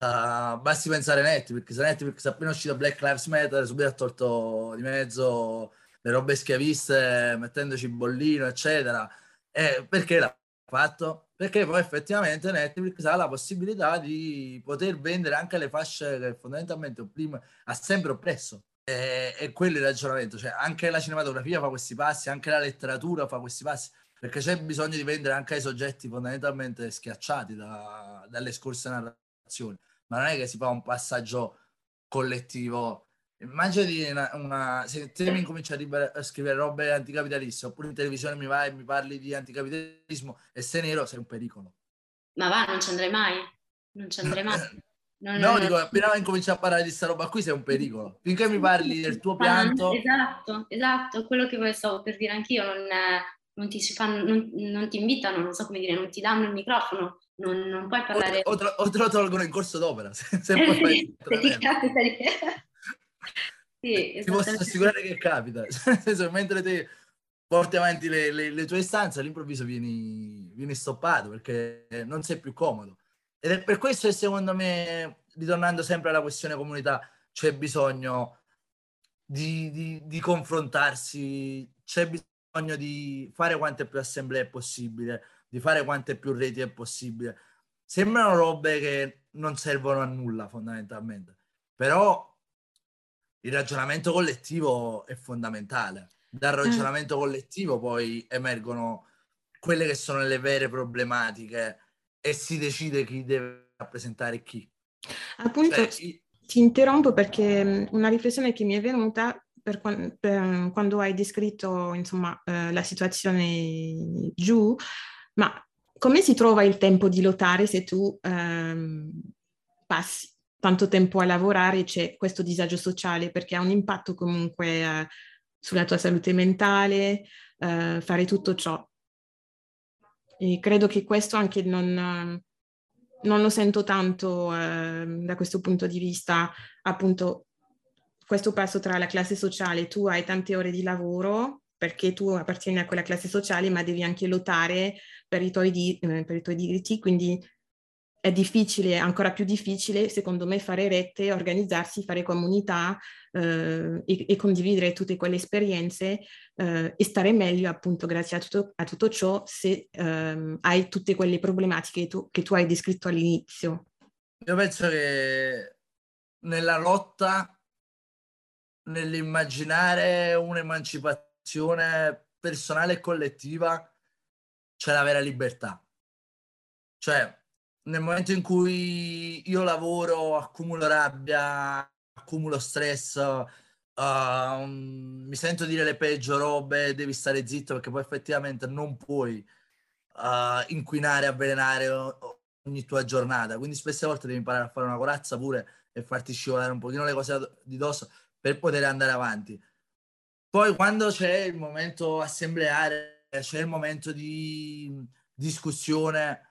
[SPEAKER 4] Uh, basti pensare a Netflix, Netflix appena uscito Black Lives Matter, subito ha tolto di mezzo le robe schiaviste, mettendoci bollino, eccetera. E perché l'ha fatto? Perché poi effettivamente Netflix ha la possibilità di poter vendere anche le fasce che fondamentalmente opprime, ha sempre oppresso. E, e quello è il ragionamento, cioè anche la cinematografia fa questi passi, anche la letteratura fa questi passi. perché c'è bisogno di vendere anche ai soggetti fondamentalmente schiacciati da, dalle scorse narrazioni, ma non è che si fa un passaggio collettivo. Immagini una, una, se te mi incominci a, a scrivere robe anticapitaliste oppure in televisione mi vai e mi parli di anticapitalismo e sei nero, sei un pericolo.
[SPEAKER 5] Ma va, non ci andrei mai. Non ci andrei mai.
[SPEAKER 4] Non, no, dico, appena incominci a parlare di sta roba qui sei un pericolo. Finché mi parli del tuo pianto...
[SPEAKER 5] Esatto, esatto, quello che stavo per dire anch'io, non, non ti, fanno, non, non, ti invitano, non so come dire, non ti danno il microfono, non, non puoi parlare...
[SPEAKER 4] O, te lo tolgono in corso d'opera, se, se
[SPEAKER 5] poi fai... se ti capita di...
[SPEAKER 4] sì, ti posso assicurare che capita, mentre te porti avanti le, le, le tue istanze, all'improvviso vieni, vieni stoppato perché non sei più comodo. Ed è per questo che secondo me, ritornando sempre alla questione comunità, c'è bisogno di, di, di confrontarsi, c'è bisogno di fare quante più assemblee è possibile, di fare quante più reti è possibile. Sembrano robe che non servono a nulla fondamentalmente, però il ragionamento collettivo è fondamentale. Dal mm. ragionamento collettivo poi emergono quelle che sono le vere problematiche e si decide chi deve rappresentare chi.
[SPEAKER 3] Appunto, cioè, ti interrompo perché mm, una riflessione che mi è venuta per, per quando hai descritto insomma, eh, la situazione giù, ma come si trova il tempo di lottare se tu ehm, passi tanto tempo a lavorare e c'è questo disagio sociale perché ha un impatto comunque eh, sulla tua salute mentale, eh, fare tutto ciò. E credo che questo anche non, non lo sento tanto eh, da questo punto di vista, appunto, questo passo tra la classe sociale, tu hai tante ore di lavoro perché tu appartieni a quella classe sociale, ma devi anche lottare per i tuoi, di, eh, per i tuoi diritti, quindi è difficile, ancora più difficile, secondo me, fare rete, organizzarsi, fare comunità eh, e, e, condividere tutte quelle esperienze eh, e stare meglio, appunto, grazie a tutto, a tutto ciò, se ehm, hai tutte quelle problematiche tu, che tu hai descritto all'inizio.
[SPEAKER 4] Io penso che nella lotta, nell'immaginare un'emancipazione personale e collettiva, c'è la vera libertà. Cioè, nel momento in cui io lavoro, accumulo rabbia, accumulo stress, uh, mi sento dire le peggio robe, devi stare zitto perché poi effettivamente non puoi uh, inquinare, avvelenare ogni tua giornata. Quindi spesse volte devi imparare a fare una corazza pure e farti scivolare un pochino le cose di dosso per poter andare avanti. Poi quando c'è il momento assembleare, c'è il momento di discussione,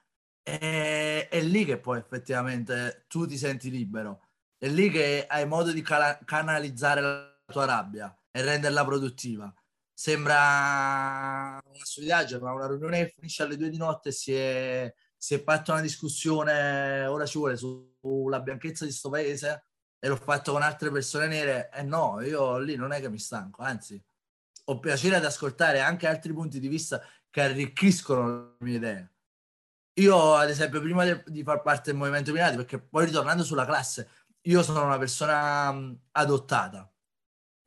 [SPEAKER 4] è, è, lì che poi effettivamente tu ti senti libero, è lì che hai modo di cala- canalizzare la tua rabbia e renderla produttiva. Sembra una stupidaggine, ma una riunione che finisce alle due di notte si è, si è fatta una discussione, ora ci vuole, sulla bianchezza di questo paese e l'ho fatto con altre persone nere e no, io lì non è che mi stanco, anzi ho piacere ad ascoltare anche altri punti di vista che arricchiscono le mie idee io, ad esempio, prima de- di far parte del movimento Minati, perché poi ritornando sulla classe, io sono una persona adottata,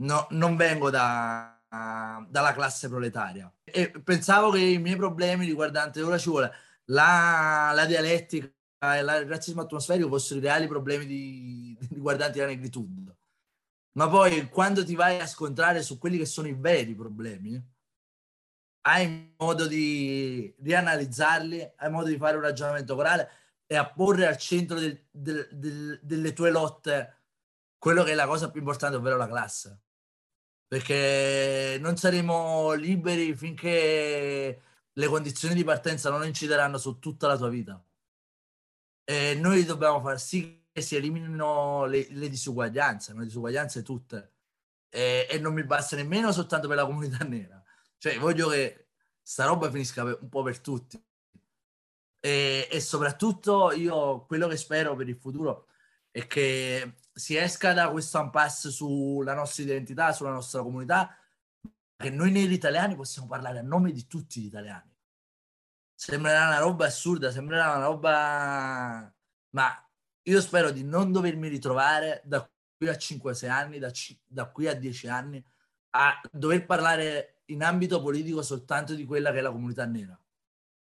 [SPEAKER 4] no, non vengo da, uh, dalla classe proletaria e pensavo che i miei problemi riguardanti ora ci vuole la, la dialettica e la, il razzismo atmosferico fossero i reali problemi di, riguardanti la negritude. Ma poi quando ti vai a scontrare su quelli che sono i veri problemi, hai modo di, di analizzarli, hai modo di fare un ragionamento corale e a porre al centro del, del, del, delle tue lotte quello che è la cosa più importante, ovvero la classe. Perché non saremo liberi finché le condizioni di partenza non incideranno su tutta la tua vita. E noi dobbiamo far sì che si eliminino le, le disuguaglianze, le disuguaglianze tutte. E, e non mi basta nemmeno soltanto per la comunità nera cioè, voglio che sta roba finisca un po' per tutti. E, e, soprattutto io quello che spero per il futuro è che si esca da questo impasse sulla nostra identità, sulla nostra comunità, che noi neri italiani possiamo parlare a nome di tutti gli italiani. Sembrerà una roba assurda, sembrerà una roba... Ma io spero di non dovermi ritrovare da qui a 5-6 anni, da, da qui a 10 anni, a dover parlare in ambito politico soltanto di quella che è la comunità nera,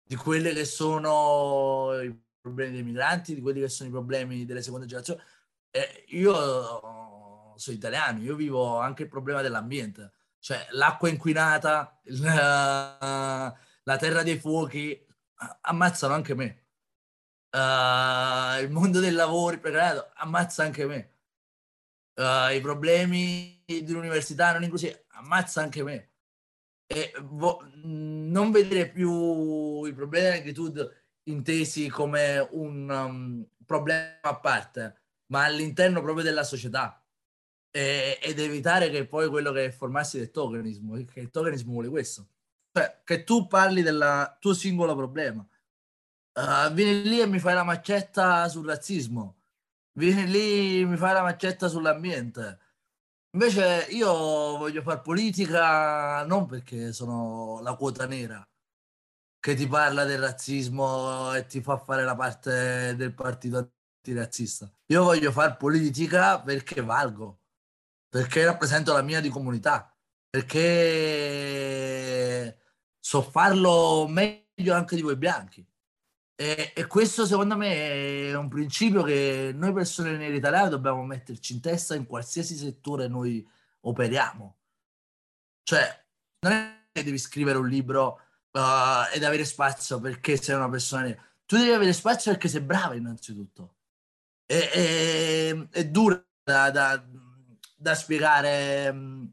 [SPEAKER 4] di quelli che sono i problemi dei migranti, di quelli che sono i problemi delle seconde generazioni. Eh, io sono italiano, io vivo anche il problema dell'ambiente, cioè l'acqua inquinata, la, la terra dei fuochi, ammazzano anche me. Uh, il mondo del lavoro, il precariato, ammazza anche me. Uh, I problemi dell'università non inclusi, ammazza anche me. E vo- non vedere più i problemi della intesi come un um, problema a parte, ma all'interno proprio della società. E- ed evitare che poi quello che è formarsi del tokenismo, che il tokenismo vuole questo. Cioè, che tu parli del tuo singolo problema Uh, vieni lì e mi fai la maccetta sul razzismo, vieni lì e mi fai la maccetta sull'ambiente. Invece io voglio fare politica non perché sono la quota nera che ti parla del razzismo e ti fa fare la parte del partito antirazzista. Io voglio fare politica perché valgo, perché rappresento la mia di comunità, perché so farlo meglio anche di voi bianchi. E, e, questo secondo me è un principio che noi persone nere italiane dobbiamo metterci in testa in qualsiasi settore noi operiamo. Cioè, non è che devi scrivere un libro uh, ed avere spazio perché sei una persona nera. Tu devi avere spazio perché sei brava innanzitutto. E, è, è dura da, da, da spiegare, mm,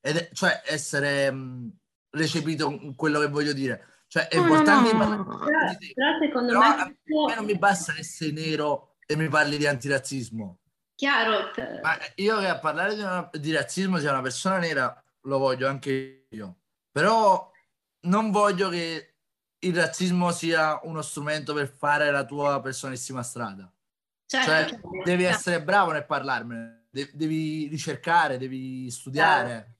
[SPEAKER 4] ed, cioè essere mm, recepito quello che voglio dire cioè è importante no, no, no. Però, però, secondo però me, questo... non mi basta essere nero e mi parli di antirazzismo.
[SPEAKER 5] Chiaro.
[SPEAKER 4] Ma io che a parlare di, una, di razzismo sia una persona nera lo voglio anche io. Però non voglio che il razzismo sia uno strumento per fare la tua personalissima strada. Certo, cioè, certo. devi essere bravo nel parlarmene, devi ricercare, devi studiare.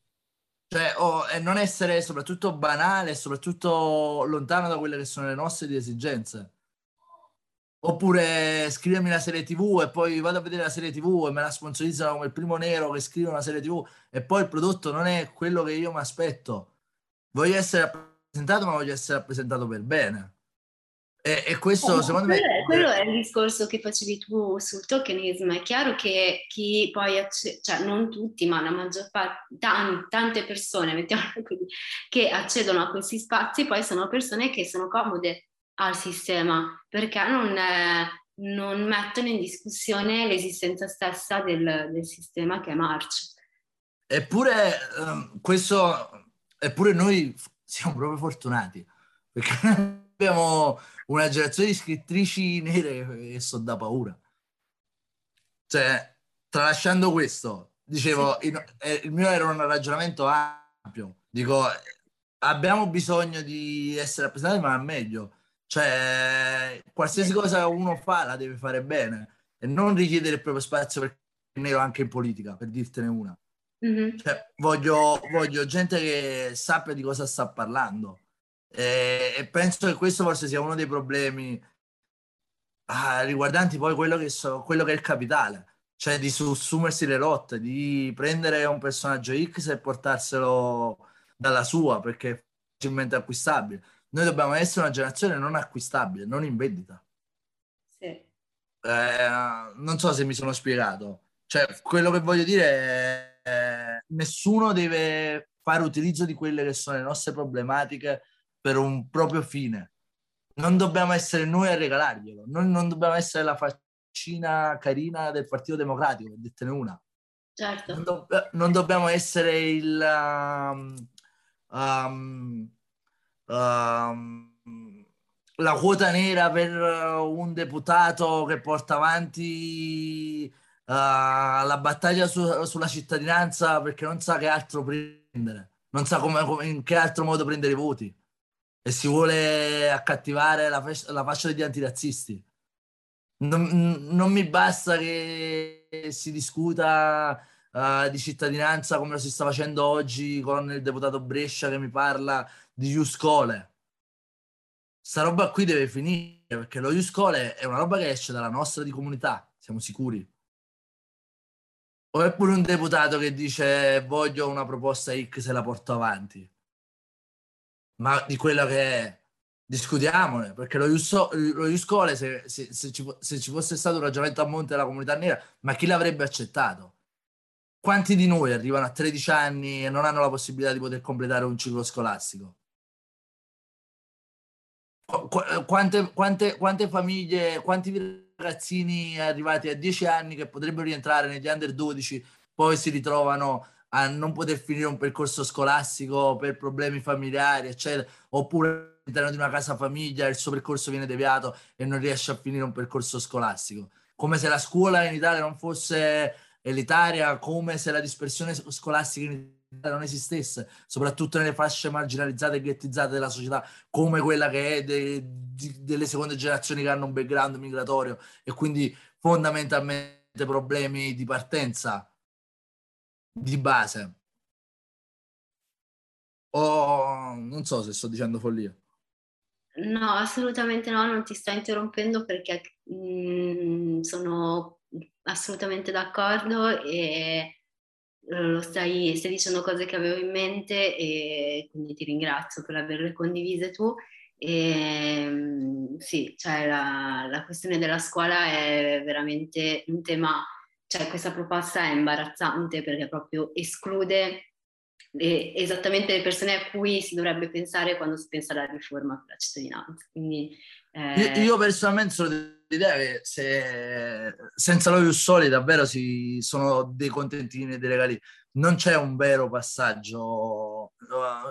[SPEAKER 4] Cioè, oh, e non essere soprattutto banale, soprattutto lontano da quelle che sono le nostre di esigenze. Oppure scrivermi la serie TV e poi vado a vedere la serie TV e me la sponsorizzano come il primo nero che scrive una serie TV e poi il prodotto non è quello che io mi aspetto. Voglio essere rappresentato, ma voglio essere rappresentato per bene. E, e questo
[SPEAKER 5] eh,
[SPEAKER 4] secondo me...
[SPEAKER 5] È, quello è il discorso che facevi tu sul tokenismo. È chiaro che chi poi, acc- cioè non tutti, ma la maggior parte, tan- tante persone, mettiamola così, che accedono a questi spazi poi sono persone che sono comode al sistema perché non, eh, non mettono in discussione l'esistenza stessa del, del sistema che marcia.
[SPEAKER 4] Eppure, um, questo, eppure noi siamo proprio fortunati perché abbiamo una generazione di scrittrici nere che sono da paura. Cioè, tralasciando questo, dicevo, sì. il, eh, il mio era un ragionamento ampio. Dico, abbiamo bisogno di essere rappresentati, ma meglio. Cioè, qualsiasi cosa uno fa la deve fare bene e non richiedere il proprio spazio perché è nero anche in politica, per dirtene una. Mm-hmm. Cioè, voglio, voglio gente che sappia di cosa sta parlando e, e penso che questo forse sia uno dei problemi ah, riguardanti poi quello che, so, quello che è il capitale, cioè di sussumersi le rotte, di prendere un personaggio X e portarselo dalla sua perché è facilmente acquistabile. Noi dobbiamo essere una generazione non acquistabile, non in vendita. Sì. Eh, non so se mi sono spiegato. Cioè, quello che voglio dire è eh, nessuno deve fare utilizzo di quelle che sono le nostre problematiche per un proprio fine. Non dobbiamo essere noi a regalarglielo, noi non dobbiamo essere la faccina carina del Partito Democratico, per dirtene una. Certo. Non, do- non dobbiamo essere il... Um, um, um, la quota nera per un deputato che porta avanti uh, la battaglia su- sulla cittadinanza perché non sa che altro prendere, non sa come, come, in che altro modo prendere i voti e si vuole accattivare la, fes- la fascia degli antirazzisti. Non, non, mi basta che si discuta uh, di cittadinanza come lo si sta facendo oggi con il deputato Brescia che mi parla di Iuscole. Sta roba qui deve finire perché lo Iuscole è una roba che esce dalla nostra di comunità, siamo sicuri. O è pure un deputato che dice voglio una proposta X e la porto avanti. Ma di quello che è. Discutiamone, perché lo Iuscole, se, se, se, se ci fosse stato un ragionamento a monte della comunità nera, ma chi l'avrebbe accettato? Quanti di noi arrivano a 13 anni e non hanno la possibilità di poter completare un ciclo scolastico? Qu- qu- quante, quante, quante famiglie, quanti ragazzini arrivati a 10 anni che potrebbero rientrare negli under 12 poi si ritrovano a non poter finire un percorso scolastico per problemi familiari, eccetera, oppure all'interno di una casa famiglia il suo percorso viene deviato e non riesce a finire un percorso scolastico. Come se la scuola in Italia non fosse elitaria, come se la dispersione scolastica in Italia non esistesse, soprattutto nelle fasce marginalizzate e ghettizzate della società, come quella che è de, de, delle seconde generazioni che hanno un background migratorio e quindi fondamentalmente problemi di partenza di base. O non so se sto dicendo follia.
[SPEAKER 5] No, assolutamente no, non ti sto interrompendo perché mh, mm, sono assolutamente d'accordo e lo stai, stai dicendo cose che avevo in mente e quindi ti ringrazio per averle condivise tu. E, mm, sì, cioè la, la questione della scuola è veramente un tema cioè questa proposta è imbarazzante perché proprio esclude le, esattamente le persone a cui si dovrebbe pensare quando si pensa alla riforma della cittadinanza. Quindi,
[SPEAKER 4] eh... io, io, personalmente sono dell'idea che se, senza lo Soli davvero si, sono dei contentini e dei regali. Non c'è un vero passaggio,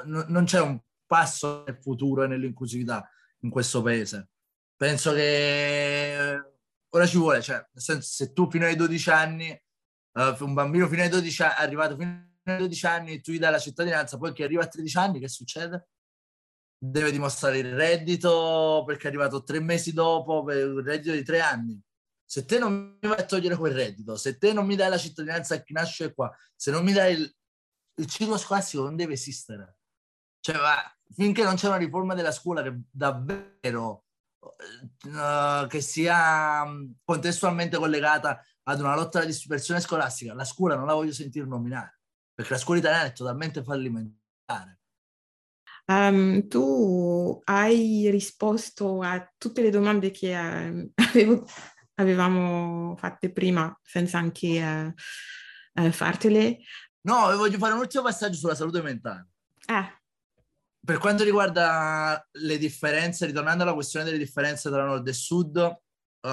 [SPEAKER 4] non c'è un passo nel futuro e nell'inclusività in questo paese. Penso che ora ci vuole, cioè, nel senso, se tu fino ai 12 anni, uh, un bambino fino ai 12 anni, arrivato fino ai 12 anni, tu gli dai la cittadinanza, poi che arriva a 13 anni, che succede? Deve dimostrare il reddito perché è arrivato tre mesi dopo, per il reddito di tre anni. Se te non mi vai a togliere quel reddito, se te non mi dai la cittadinanza a chi nasce qua, se non mi dai il, il ciclo scolastico non deve esistere. Cioè, va, finché non c'è una riforma della scuola che davvero uh, che sia mm, contestualmente collegata ad una lotta alla dispersione scolastica, la scuola non la voglio sentire nominare, perché la scuola italiana è totalmente fallimentare.
[SPEAKER 3] Um, tu hai risposto a tutte le domande che uh, avevo, avevamo fatte prima, senza anche uh, fartele.
[SPEAKER 4] No, voglio fare un ultimo passaggio sulla salute mentale.
[SPEAKER 3] Eh
[SPEAKER 4] per quanto riguarda le differenze, ritornando alla questione delle differenze tra nord e sud, uh,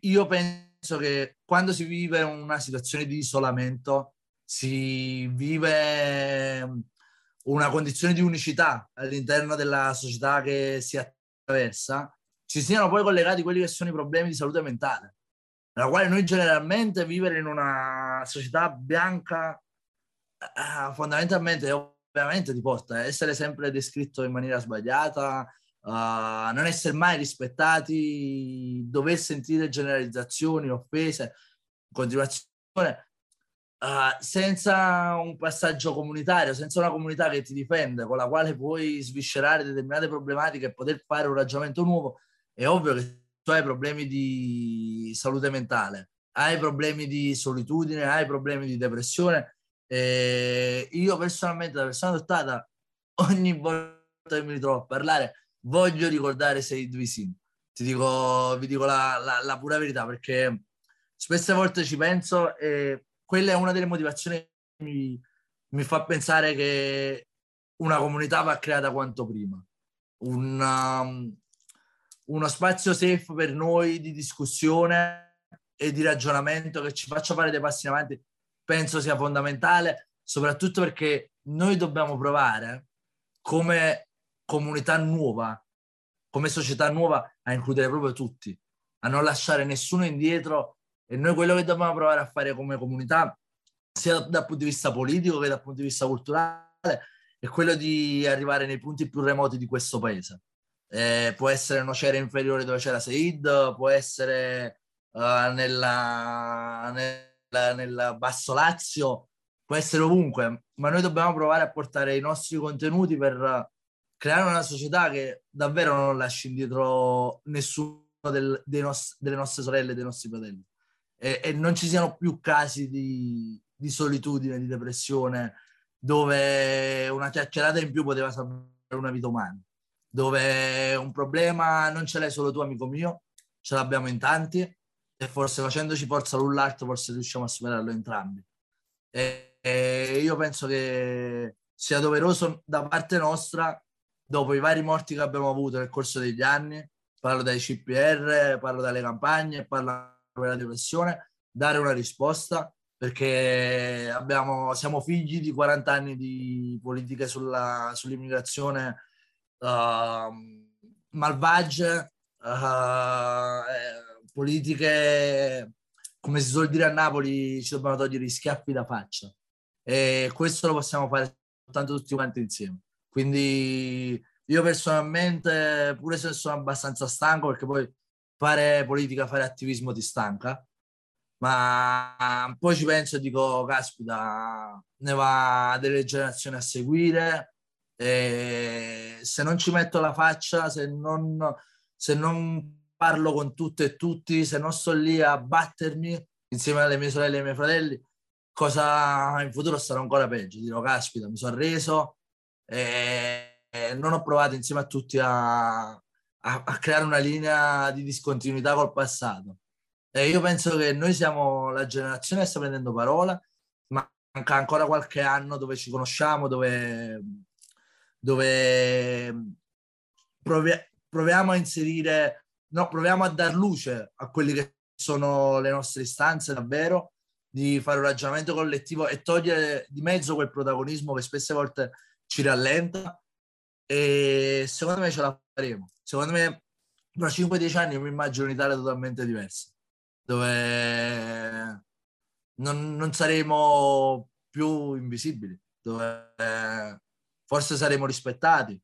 [SPEAKER 4] io, penso che quando si vive una situazione di isolamento, si vive una condizione di unicità all'interno della società che si attraversa, ci siano poi collegati quelli che sono i problemi di salute mentale, nella quale noi generalmente vivere in una società bianca uh, fondamentalmente veramente ti porta a essere sempre descritto in maniera sbagliata, a non essere mai rispettati, dover sentire generalizzazioni, offese, continuazione, uh, senza un passaggio comunitario, senza una comunità che ti difende, con la quale puoi sviscerare determinate problematiche e poter fare un ragionamento nuovo, è ovvio che tu hai problemi di salute mentale, hai problemi di solitudine, hai problemi di depressione e io personalmente, da persona adottata, ogni volta che mi ritrovo a parlare, voglio ricordare Said Visin. Ti dico, vi dico la, la, la, pura verità perché spesse volte ci penso e quella è una delle motivazioni che mi, mi fa pensare che una comunità va creata quanto prima. Un, um, uno spazio safe per noi di discussione e di ragionamento che ci faccia fare dei passi in avanti penso sia fondamentale, soprattutto perché noi dobbiamo provare come comunità nuova, come società nuova, a includere proprio tutti, a non lasciare nessuno indietro e noi quello che dobbiamo provare a fare come comunità, sia dal punto di vista politico che dal punto di vista culturale, è quello di arrivare nei punti più remoti di questo paese. Eh, può essere nocera inferiore dove c'era Said, può essere uh, nella, nella nel Basso Lazio, può essere ovunque, ma noi dobbiamo provare a portare i nostri contenuti per creare una società che davvero non lasci indietro nessuno del, nos- delle nostre sorelle e dei nostri fratelli. E, e non ci siano più casi di, di, solitudine, di depressione, dove una chiacchierata in più poteva salvare una vita umana, dove un problema non ce l'hai solo tu, amico mio, ce l'abbiamo in tanti forse facendoci forza l'un l'altro forse riusciamo a superarlo entrambi. E, e io penso che sia doveroso da parte nostra, dopo i vari morti che abbiamo avuto nel corso degli anni, parlo dai CPR, parlo dalle campagne, parlo della depressione, dare una risposta perché abbiamo, siamo figli di 40 anni di politiche sulla, sull'immigrazione uh, malvagie, uh, politiche, come si suol dire a Napoli, ci dobbiamo togliere gli schiaffi da faccia. E questo lo possiamo fare soltanto tutti quanti insieme. Quindi io personalmente, pure se sono abbastanza stanco, perché poi fare politica, fare attivismo ti stanca, ma poi ci penso e dico, caspita, ne va delle generazioni a seguire, e se non ci metto la faccia, se non, se non parlo con tutte e tutti, se non sto lì a battermi insieme alle mie sorelle e ai miei fratelli, cosa in futuro sarà ancora peggio. Dirò, caspita, mi sono reso e, non ho provato insieme a tutti a, a, a creare una linea di discontinuità col passato e io penso che noi siamo la generazione che sta prendendo parola, ma manca ancora qualche anno dove ci conosciamo, dove, dove provi- proviamo a inserire, no, proviamo a dar luce a quelle che sono le nostre istanze davvero, di fare un ragionamento collettivo e togliere di mezzo quel protagonismo che spesse volte ci rallenta e secondo me ce la faremo. Secondo me tra 5-10 anni mi immagino un'Italia totalmente diversa dove non, non saremo più invisibili, dove forse saremo rispettati,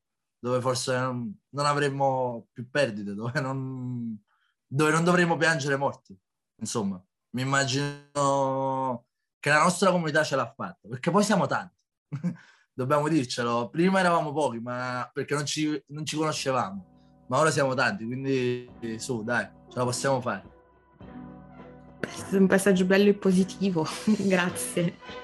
[SPEAKER 4] dove forse non, non avremo più perdite, dove non, dove non dovremo piangere morti. Insomma, mi immagino che la nostra comunità ce l'ha fatta, perché poi siamo tanti. Dobbiamo dircelo, prima eravamo pochi, ma perché non ci, non ci conoscevamo, ma ora siamo tanti, quindi su, dai, ce la possiamo fare.
[SPEAKER 3] È un passaggio bello e positivo, grazie.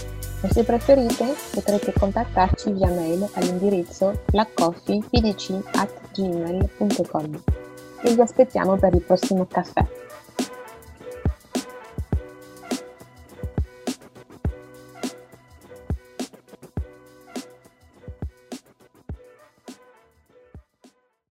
[SPEAKER 2] E se preferite potrete contattarci via mail all'indirizzo blackcoffeepdc.gmail.com e vi aspettiamo per il prossimo caffè.